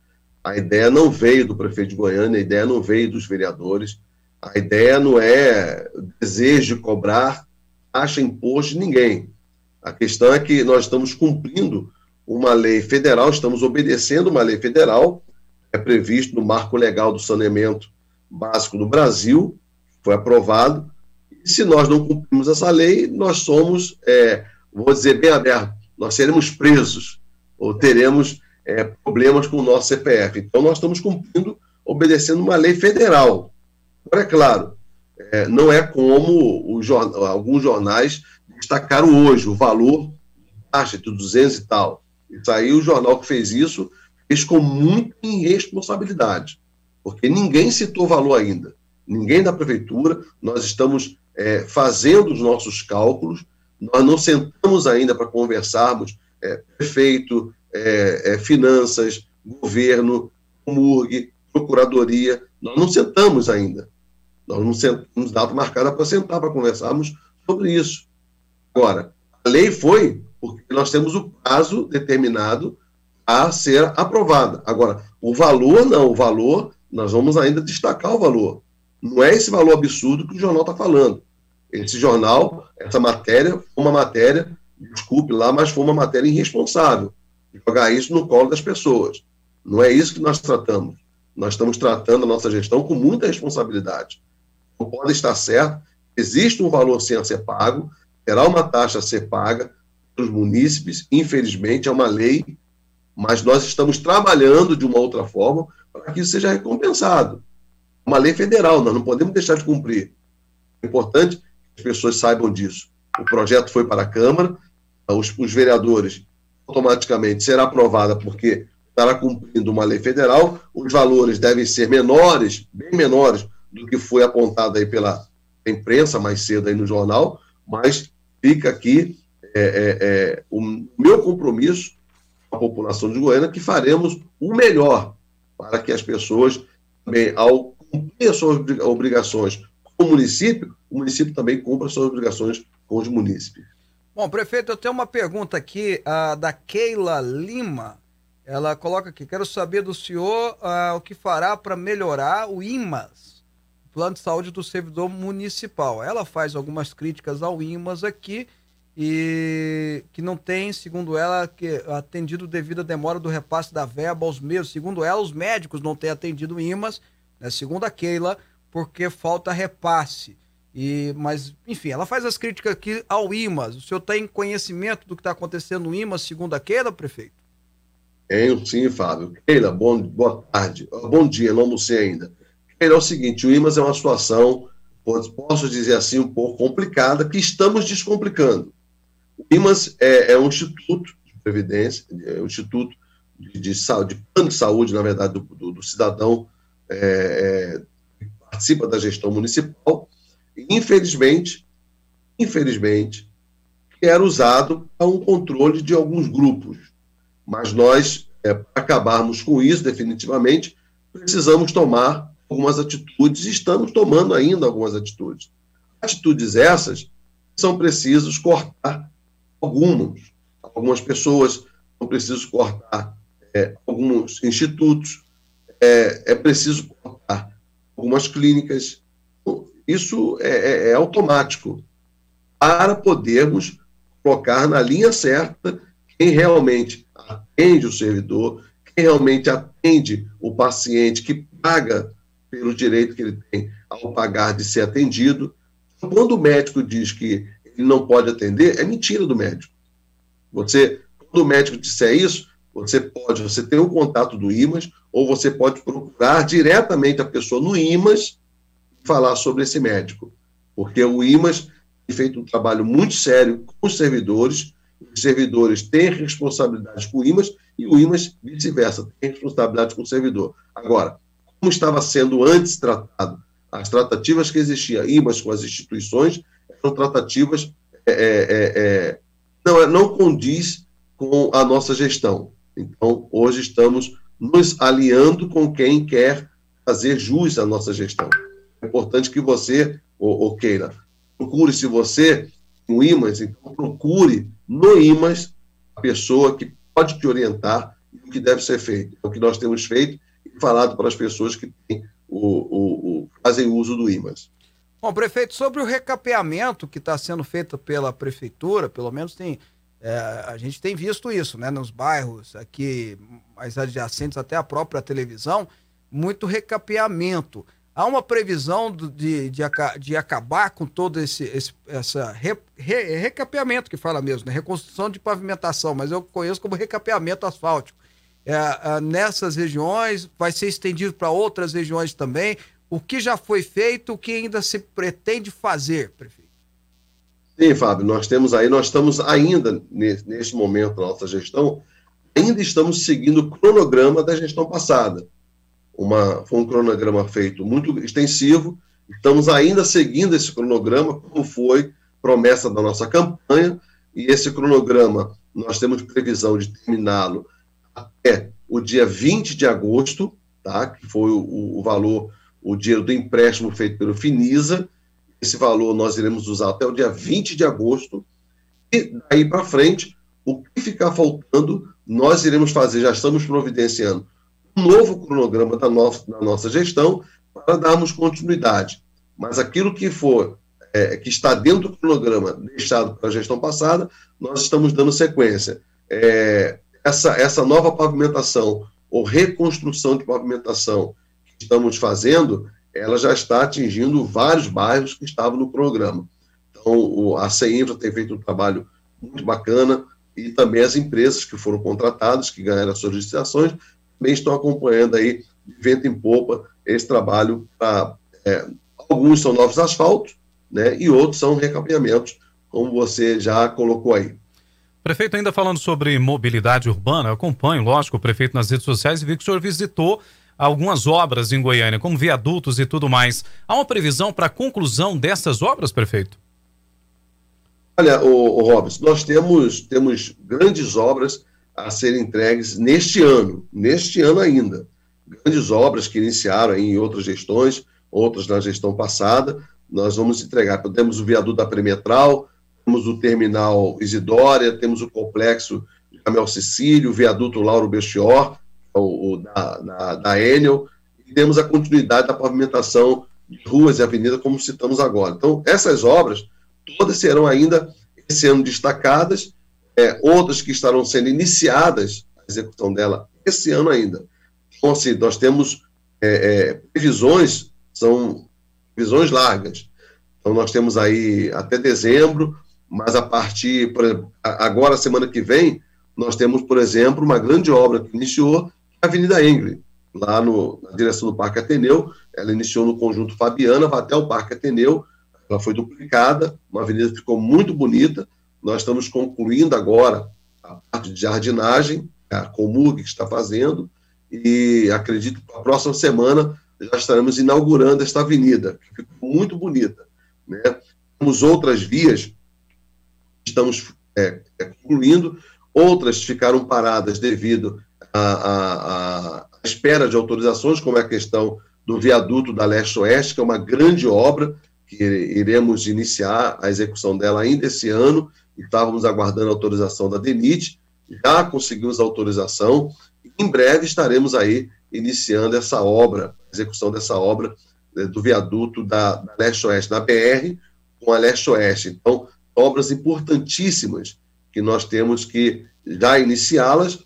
A ideia não veio do prefeito de Goiânia, a ideia não veio dos vereadores, a ideia não é desejo de cobrar taxa, imposto de ninguém. A questão é que nós estamos cumprindo uma lei federal, estamos obedecendo uma lei federal, é previsto no marco legal do saneamento básico do Brasil, foi aprovado. E se nós não cumprimos essa lei, nós somos, é, vou dizer bem aberto, nós seremos presos ou teremos é, problemas com o nosso CPF. Então, nós estamos cumprindo, obedecendo uma lei federal. Agora, é claro, é, não é como jornal, alguns jornais destacaram hoje o valor taxa de 200 e tal. Isso aí, o jornal que fez isso, fez com muita irresponsabilidade, porque ninguém citou valor ainda. Ninguém da prefeitura, nós estamos é, fazendo os nossos cálculos, nós não sentamos ainda para conversarmos, é, prefeito, é, é finanças, governo, MURG, procuradoria, nós não sentamos ainda. Nós não sentamos data marcada para sentar, para conversarmos sobre isso. Agora, a lei foi porque nós temos o prazo determinado a ser aprovada. Agora, o valor não, o valor, nós vamos ainda destacar o valor. Não é esse valor absurdo que o jornal está falando. Esse jornal, essa matéria, foi uma matéria, desculpe lá, mas foi uma matéria irresponsável. Jogar isso no colo das pessoas. Não é isso que nós tratamos. Nós estamos tratando a nossa gestão com muita responsabilidade. Pode estar certo, existe um valor sim a ser pago, terá uma taxa a ser paga pelos munícipes, infelizmente é uma lei, mas nós estamos trabalhando de uma outra forma para que isso seja recompensado. Uma lei federal, nós não podemos deixar de cumprir. É importante que as pessoas saibam disso. O projeto foi para a Câmara, os, os vereadores automaticamente será aprovada porque estará cumprindo uma lei federal, os valores devem ser menores, bem menores do que foi apontado aí pela imprensa mais cedo aí no jornal, mas fica aqui é, é, é, o meu compromisso com a população de Goiânia que faremos o melhor para que as pessoas também, ao cumprir as suas obrigações com o município, o município também cumpra as suas obrigações com os munícipes. Bom, prefeito, eu tenho uma pergunta aqui a da Keila Lima. Ela coloca aqui: quero saber do senhor uh, o que fará para melhorar o IMAS, plano de saúde do servidor municipal. Ela faz algumas críticas ao IMAS aqui e que não tem, segundo ela, que atendido devido à demora do repasse da verba aos meses. Segundo ela, os médicos não têm atendido o IMAS, né, segundo a Keila, porque falta repasse. E, mas, enfim, ela faz as críticas aqui ao IMAS. O senhor tem conhecimento do que está acontecendo no IMAS, segundo a Keila, prefeito? Tenho sim, Fábio. Keila, bom, boa tarde. Bom dia, não almocei ainda. É o seguinte, o IMAS é uma situação, posso dizer assim, um pouco complicada, que estamos descomplicando. O IMAS é, é um instituto de previdência, é um instituto de, de, de, de plano de saúde, na verdade, do, do, do cidadão é, é, que participa da gestão municipal, infelizmente, infelizmente, era usado para um controle de alguns grupos. Mas nós, é, para acabarmos com isso definitivamente, precisamos tomar algumas atitudes e estamos tomando ainda algumas atitudes. Atitudes essas são precisas cortar algumas. Algumas pessoas são precisas cortar é, alguns institutos, é, é preciso cortar algumas clínicas, isso é, é, é automático para podermos colocar na linha certa quem realmente atende o servidor, quem realmente atende o paciente que paga pelo direito que ele tem ao pagar de ser atendido. Quando o médico diz que ele não pode atender, é mentira do médico. Você, quando o médico disser isso, você pode, você tem o um contato do IMAS, ou você pode procurar diretamente a pessoa no IMAS falar sobre esse médico, porque o IMAS tem feito um trabalho muito sério com os servidores, os servidores têm responsabilidade com o IMAS e o IMAS, vice-versa, tem responsabilidade com o servidor. Agora, estava sendo antes tratado, as tratativas que existiam, IMAS com as instituições, eram tratativas, é, é, é, é não, é, não condiz com a nossa gestão. Então, hoje estamos nos alinhando com quem quer fazer jus à nossa gestão. É importante que você, ou, queira, procure, se você, no IMAS, então procure no IMAS a pessoa que pode te orientar o que deve ser feito. É o que nós temos feito falado para as pessoas que o, o, o fazem uso do IMAS. Bom, prefeito, sobre o recapeamento que está sendo feito pela prefeitura, pelo menos tem. é, a gente tem visto isso, né? Nos bairros aqui mais adjacentes até a própria televisão, muito recapeamento. Há uma previsão de, de, de acabar com todo esse, esse essa re- re- recapeamento que fala mesmo, né? Reconstrução de pavimentação, mas eu conheço como recapeamento asfáltico. É, ah, nessas regiões, vai ser estendido para outras regiões também. O que já foi feito, o que ainda se pretende fazer, prefeito? Sim, Fábio, nós temos aí, nós estamos ainda, neste momento da nossa gestão, ainda estamos seguindo o cronograma da gestão passada. Uma, foi um cronograma feito muito extensivo, estamos ainda seguindo esse cronograma, como foi promessa da nossa campanha, e esse cronograma nós temos previsão de terminá-lo até o dia 20 de agosto, tá? que foi o, o valor, o dinheiro do empréstimo feito pelo Finisa, esse valor nós iremos usar até o dia 20 de agosto, e daí para frente, o que ficar faltando, nós iremos fazer, já estamos providenciando um novo cronograma da nossa, da nossa gestão para darmos continuidade. Mas aquilo que for, é, que está dentro do cronograma deixado pela gestão passada, nós estamos dando sequência. É, essa, essa nova pavimentação ou reconstrução de pavimentação que estamos fazendo, ela já está atingindo vários bairros que estavam no programa. Então, a CEINFRA tem feito um trabalho muito bacana e também as empresas que foram contratadas, que ganharam as suas licitações, também estão acompanhando aí, de vento em popa, esse trabalho. Pra, é, alguns são novos asfaltos, né, e outros são recapeamentos, como você já colocou aí. Prefeito, ainda falando sobre mobilidade urbana, acompanho, lógico, o prefeito nas redes sociais e vi que o senhor visitou algumas obras em Goiânia, como viadutos e tudo mais. Há uma previsão para a conclusão dessas obras, prefeito? Olha, o, Robson, nós temos, temos grandes obras a serem entregues neste ano, neste ano ainda. Grandes obras que iniciaram em outras gestões, outras na gestão passada. Nós vamos entregar. Temos o viaduto da Perimetral, temos o terminal Isidória, temos o complexo Camel Cecílio, o viaduto Lauro Belchior, o, o da, da, da Enel, e temos a continuidade da pavimentação de ruas e avenidas, como citamos agora. Então, essas obras, todas serão ainda esse ano destacadas, é, outras que estarão sendo iniciadas, a execução dela, esse ano ainda. Então, assim, nós temos é, é, previsões, são previsões largas. Então, nós temos aí até dezembro, mas a partir, por agora, semana que vem, nós temos, por exemplo, uma grande obra que iniciou, a Avenida Engre, lá no, na direção do Parque Ateneu. Ela iniciou no conjunto Fabiana, vai até o Parque Ateneu, ela foi duplicada, uma avenida que ficou muito bonita. Nós estamos concluindo agora a parte de jardinagem, a Comurg que está fazendo, e acredito que a próxima semana já estaremos inaugurando esta avenida, que ficou muito bonita. Né? Temos outras vias estamos é, é, concluindo, outras ficaram paradas devido à espera de autorizações, como é a questão do viaduto da Leste-Oeste, que é uma grande obra, que iremos iniciar a execução dela ainda esse ano, estávamos aguardando a autorização da DENIT, já conseguimos a autorização, em breve estaremos aí iniciando essa obra, execução dessa obra né, do viaduto da, da Leste-Oeste, da BR com a Leste-Oeste. Então, obras importantíssimas que nós temos que já iniciá-las,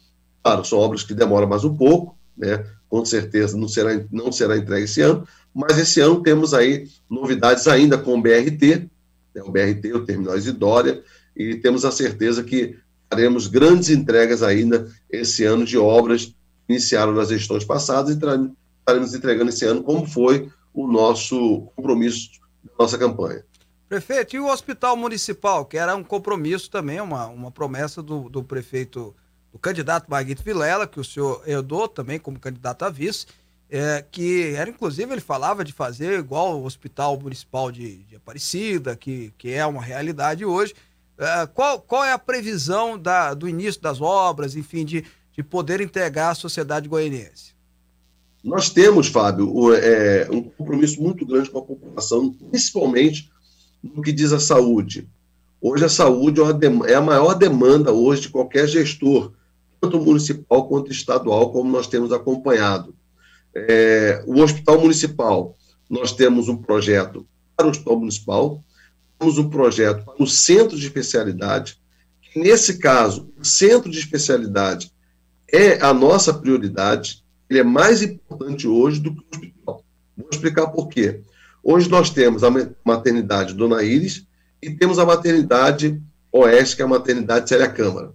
claro, são obras que demoram mais um pouco, né, com certeza não será, não será entregue esse ano, mas esse ano temos aí novidades ainda com o BRT, né, o BRT, o Terminal Isidória, e temos a certeza que faremos grandes entregas ainda esse ano de obras que iniciaram nas gestões passadas e estaremos entregando esse ano como foi o nosso compromisso nossa campanha. Prefeito, e o hospital municipal, que era um compromisso também, uma, uma promessa do, do prefeito, do candidato Marguito Vilela, que o senhor herdou também como candidato a vice, é, que era, inclusive, ele falava de fazer igual o Hospital Municipal de, de Aparecida, que, que é uma realidade hoje. É, qual, qual é a previsão da, do início das obras, enfim, de, de poder entregar à sociedade goianiense? Nós temos, Fábio, é, um compromisso muito grande com a população, principalmente no que diz a saúde. Hoje a saúde é a maior demanda hoje de qualquer gestor, tanto municipal quanto estadual, como nós temos acompanhado. É, o hospital municipal, nós temos um projeto para o Hospital Municipal, temos um projeto para o Centro de Especialidade, que nesse caso, o Centro de Especialidade é a nossa prioridade, ele é mais importante hoje do que o hospital. Vou explicar por quê. Hoje nós temos a maternidade Dona Iris e temos a maternidade Oeste, que é a maternidade Célia Câmara.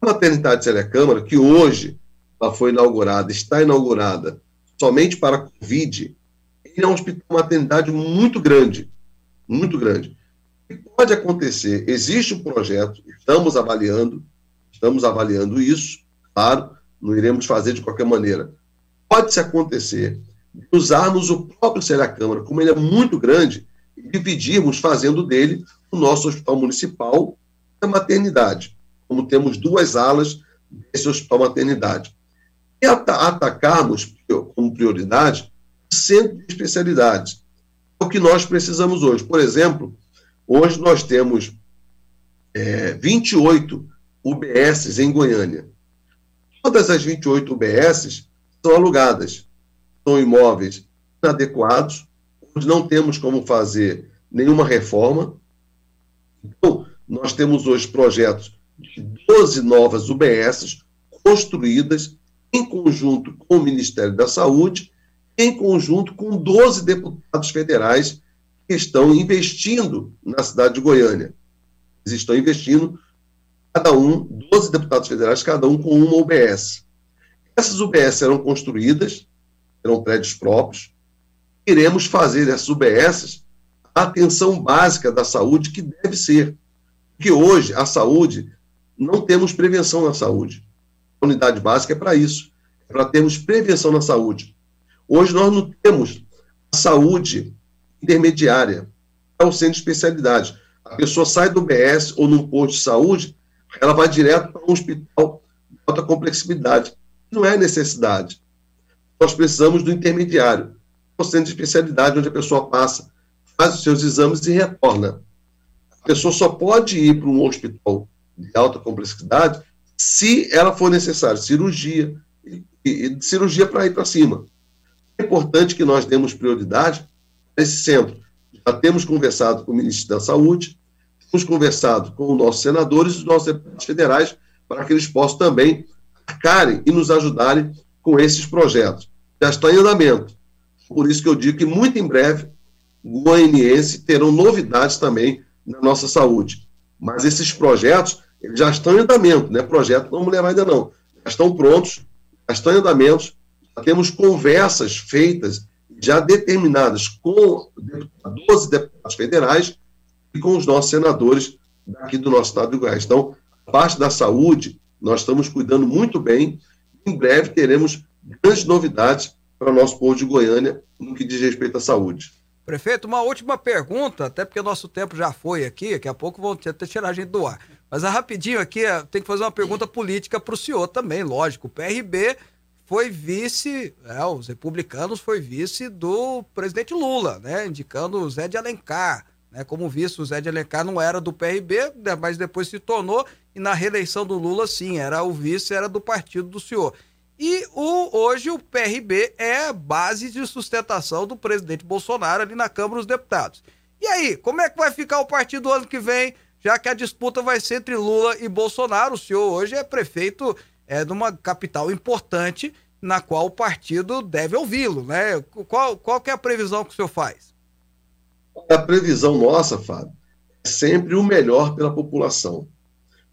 A maternidade Célia Câmara, que hoje ela foi inaugurada, está inaugurada somente para a Covid, é um hospital, maternidade muito grande, muito grande. Que pode acontecer? Existe um projeto, estamos avaliando, estamos avaliando isso, claro, não iremos fazer de qualquer maneira. Pode-se acontecer usarmos o próprio Célia Câmara, como ele é muito grande, e dividirmos fazendo dele o nosso hospital municipal da maternidade, como temos duas alas desse hospital maternidade e atacarmos como prioridade o centro de especialidades. É o que nós precisamos hoje. Por exemplo, hoje nós temos é, 28 UBSs em Goiânia. Todas as 28 UBSs são alugadas. São imóveis inadequados, onde não temos como fazer nenhuma reforma. Então, nós temos hoje projetos de 12 novas UBSs construídas em conjunto com o Ministério da Saúde, em conjunto com 12 deputados federais que estão investindo na cidade de Goiânia. Eles estão investindo, cada um, 12 deputados federais, cada um com uma UBS. Essas UBS serão construídas, serão prédios próprios. Iremos fazer essas UBS a atenção básica da saúde que deve ser. Porque hoje, a saúde, não temos prevenção na saúde. A unidade básica é para isso, é para termos prevenção na saúde. Hoje nós não temos a saúde intermediária, é o centro de especialidade. A pessoa sai do BS ou num posto de saúde, ela vai direto para um hospital de alta complexidade. Não é necessidade. Nós precisamos do intermediário, o centro de especialidade, onde a pessoa passa, faz os seus exames e retorna. A pessoa só pode ir para um hospital de alta complexidade se ela for necessária, cirurgia, e, e cirurgia para ir para cima. É importante que nós demos prioridade a esse centro. Já temos conversado com o ministro da Saúde, temos conversado com os nossos senadores e os nossos deputados federais para que eles possam também arcarem e nos ajudarem com esses projetos. Já está em andamento. Por isso que eu digo que muito em breve, goianiense terão novidades também na nossa saúde. Mas esses projetos eles já estão em andamento, né? Projeto não levar ainda não. Já estão prontos, já estão em andamento, já temos conversas feitas, já determinadas com 12 deputados federais e com os nossos senadores daqui do nosso estado de Goiás. Então, a parte da saúde, nós estamos cuidando muito bem. Em breve teremos grandes novidades para o nosso povo de Goiânia no que diz respeito à saúde. Prefeito, uma última pergunta, até porque nosso tempo já foi aqui, daqui a pouco vão até tirar a gente do ar. Mas a rapidinho aqui, tem que fazer uma pergunta política para o senhor também, lógico. O PRB foi vice, é, os republicanos foi vice do presidente Lula, né? Indicando o Zé de Alencar, né? Como vice, o Zé de Alencar não era do PRB, né, mas depois se tornou, e na reeleição do Lula, sim, era o vice, era do partido do senhor. E o, hoje o PRB é a base de sustentação do presidente Bolsonaro ali na Câmara dos Deputados. E aí, como é que vai ficar o partido ano que vem, já que a disputa vai ser entre Lula e Bolsonaro? O senhor hoje é prefeito é, de uma capital importante na qual o partido deve ouvi-lo, né? Qual, qual que é a previsão que o senhor faz? A previsão nossa, Fábio, é sempre o melhor pela população.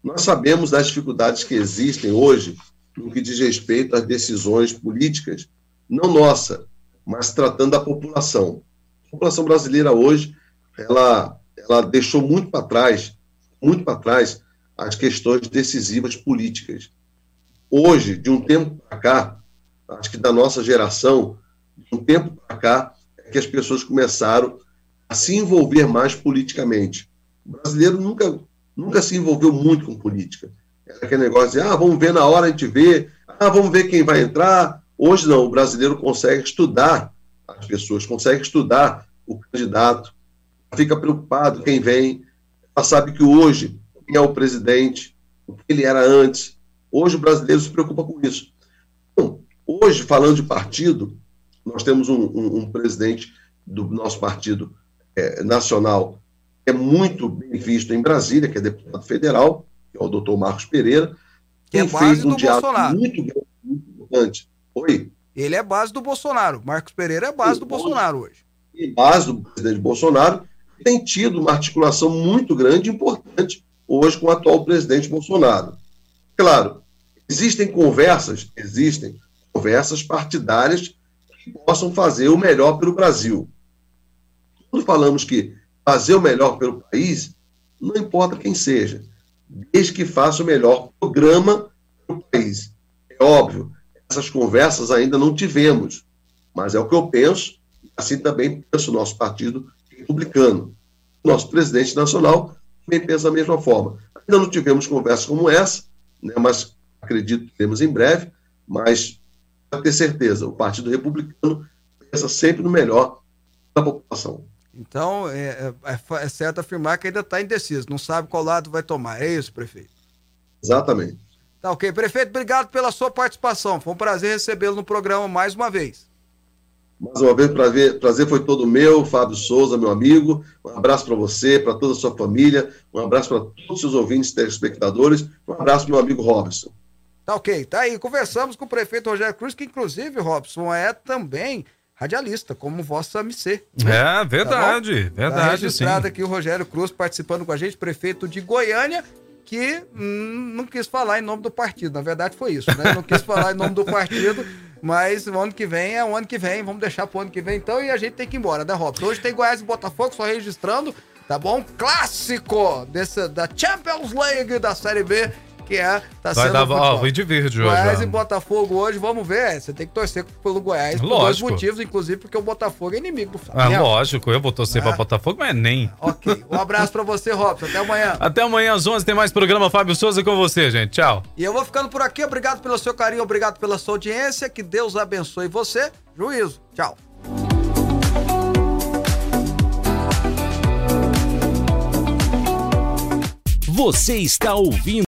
Nós sabemos das dificuldades que existem hoje no que diz respeito às decisões políticas, não nossa, mas tratando da população. A população brasileira hoje, ela, ela deixou muito para trás, muito para trás, as questões decisivas políticas. Hoje, de um tempo para cá, acho que da nossa geração, de um tempo para cá, é que as pessoas começaram a se envolver mais politicamente. O brasileiro nunca, nunca se envolveu muito com política. Era aquele negócio de, ah, vamos ver na hora, a gente vê, ah, vamos ver quem vai entrar. Hoje não, o brasileiro consegue estudar as pessoas, consegue estudar o candidato, fica preocupado quem vem, sabe que hoje quem é o presidente, o que ele era antes. Hoje o brasileiro se preocupa com isso. Então, hoje, falando de partido, nós temos um, um, um presidente do nosso partido é, nacional é muito bem visto em Brasília, que é deputado federal, que é o doutor Marcos Pereira, Que é feito um diálogo muito, grande, muito importante. Oi? Ele é base do Bolsonaro. Marcos Pereira é base do Bolsonaro hoje. e base do presidente Bolsonaro, tem tido uma articulação muito grande e importante hoje com o atual presidente Bolsonaro. Claro, existem conversas, existem conversas partidárias que possam fazer o melhor pelo Brasil. Quando falamos que fazer o melhor pelo país, não importa quem seja, desde que faça o melhor programa para o país. É óbvio, essas conversas ainda não tivemos, mas é o que eu penso, assim também pensa o nosso partido republicano. O nosso presidente nacional também pensa da mesma forma. Ainda não tivemos conversas como essa, né, mas acredito que teremos em breve, mas para ter certeza, o Partido Republicano pensa sempre no melhor da população. Então, é, é- é certo afirmar que ainda está indeciso. Não sabe qual lado vai tomar. É isso, prefeito? Exatamente. Tá ok. Prefeito, obrigado pela sua participação. Foi um prazer recebê-lo no programa mais uma vez. Mais uma vez, prazer, prazer foi todo meu, Fábio Souza, meu amigo. Um abraço para você, para toda a sua família. Um abraço para todos os seus ouvintes, telespectadores. Um abraço para meu amigo Robson. Tá ok. Tá aí. Conversamos com o prefeito Rogério Cruz, que inclusive, Robson, é também radialista, como vossa MC. É, verdade, Tá verdade, sim. registrado aqui o Rogério Cruz participando com a gente, prefeito de Goiânia, que hum, não quis falar em nome do partido. Na verdade, foi isso, né? Não quis falar em nome do partido, mas o ano que vem é o ano que vem. Vamos deixar pro ano que vem então e a gente tem que ir embora, né, Robson? Hoje tem Goiás e Botafogo, só registrando, tá bom? Clássico desse, da Champions League da Série B, que é. Tá Vai sendo dar, ó, de verde hoje. Goiás e Botafogo hoje, vamos ver. Você tem que torcer pelo Goiás por Lógico. dois motivos, inclusive porque o Botafogo é inimigo do Ah, Flamengo. lógico, eu vou torcer pra Ah. Botafogo, mas nem. Ok. Um abraço pra você, Robson. Até amanhã. Até amanhã às 11 tem mais programa Fábio Souza com você, gente. Tchau. E eu vou ficando por aqui. Obrigado pelo seu carinho, obrigado pela sua audiência. Que Deus abençoe você. Juízo. Tchau. Você está ouvindo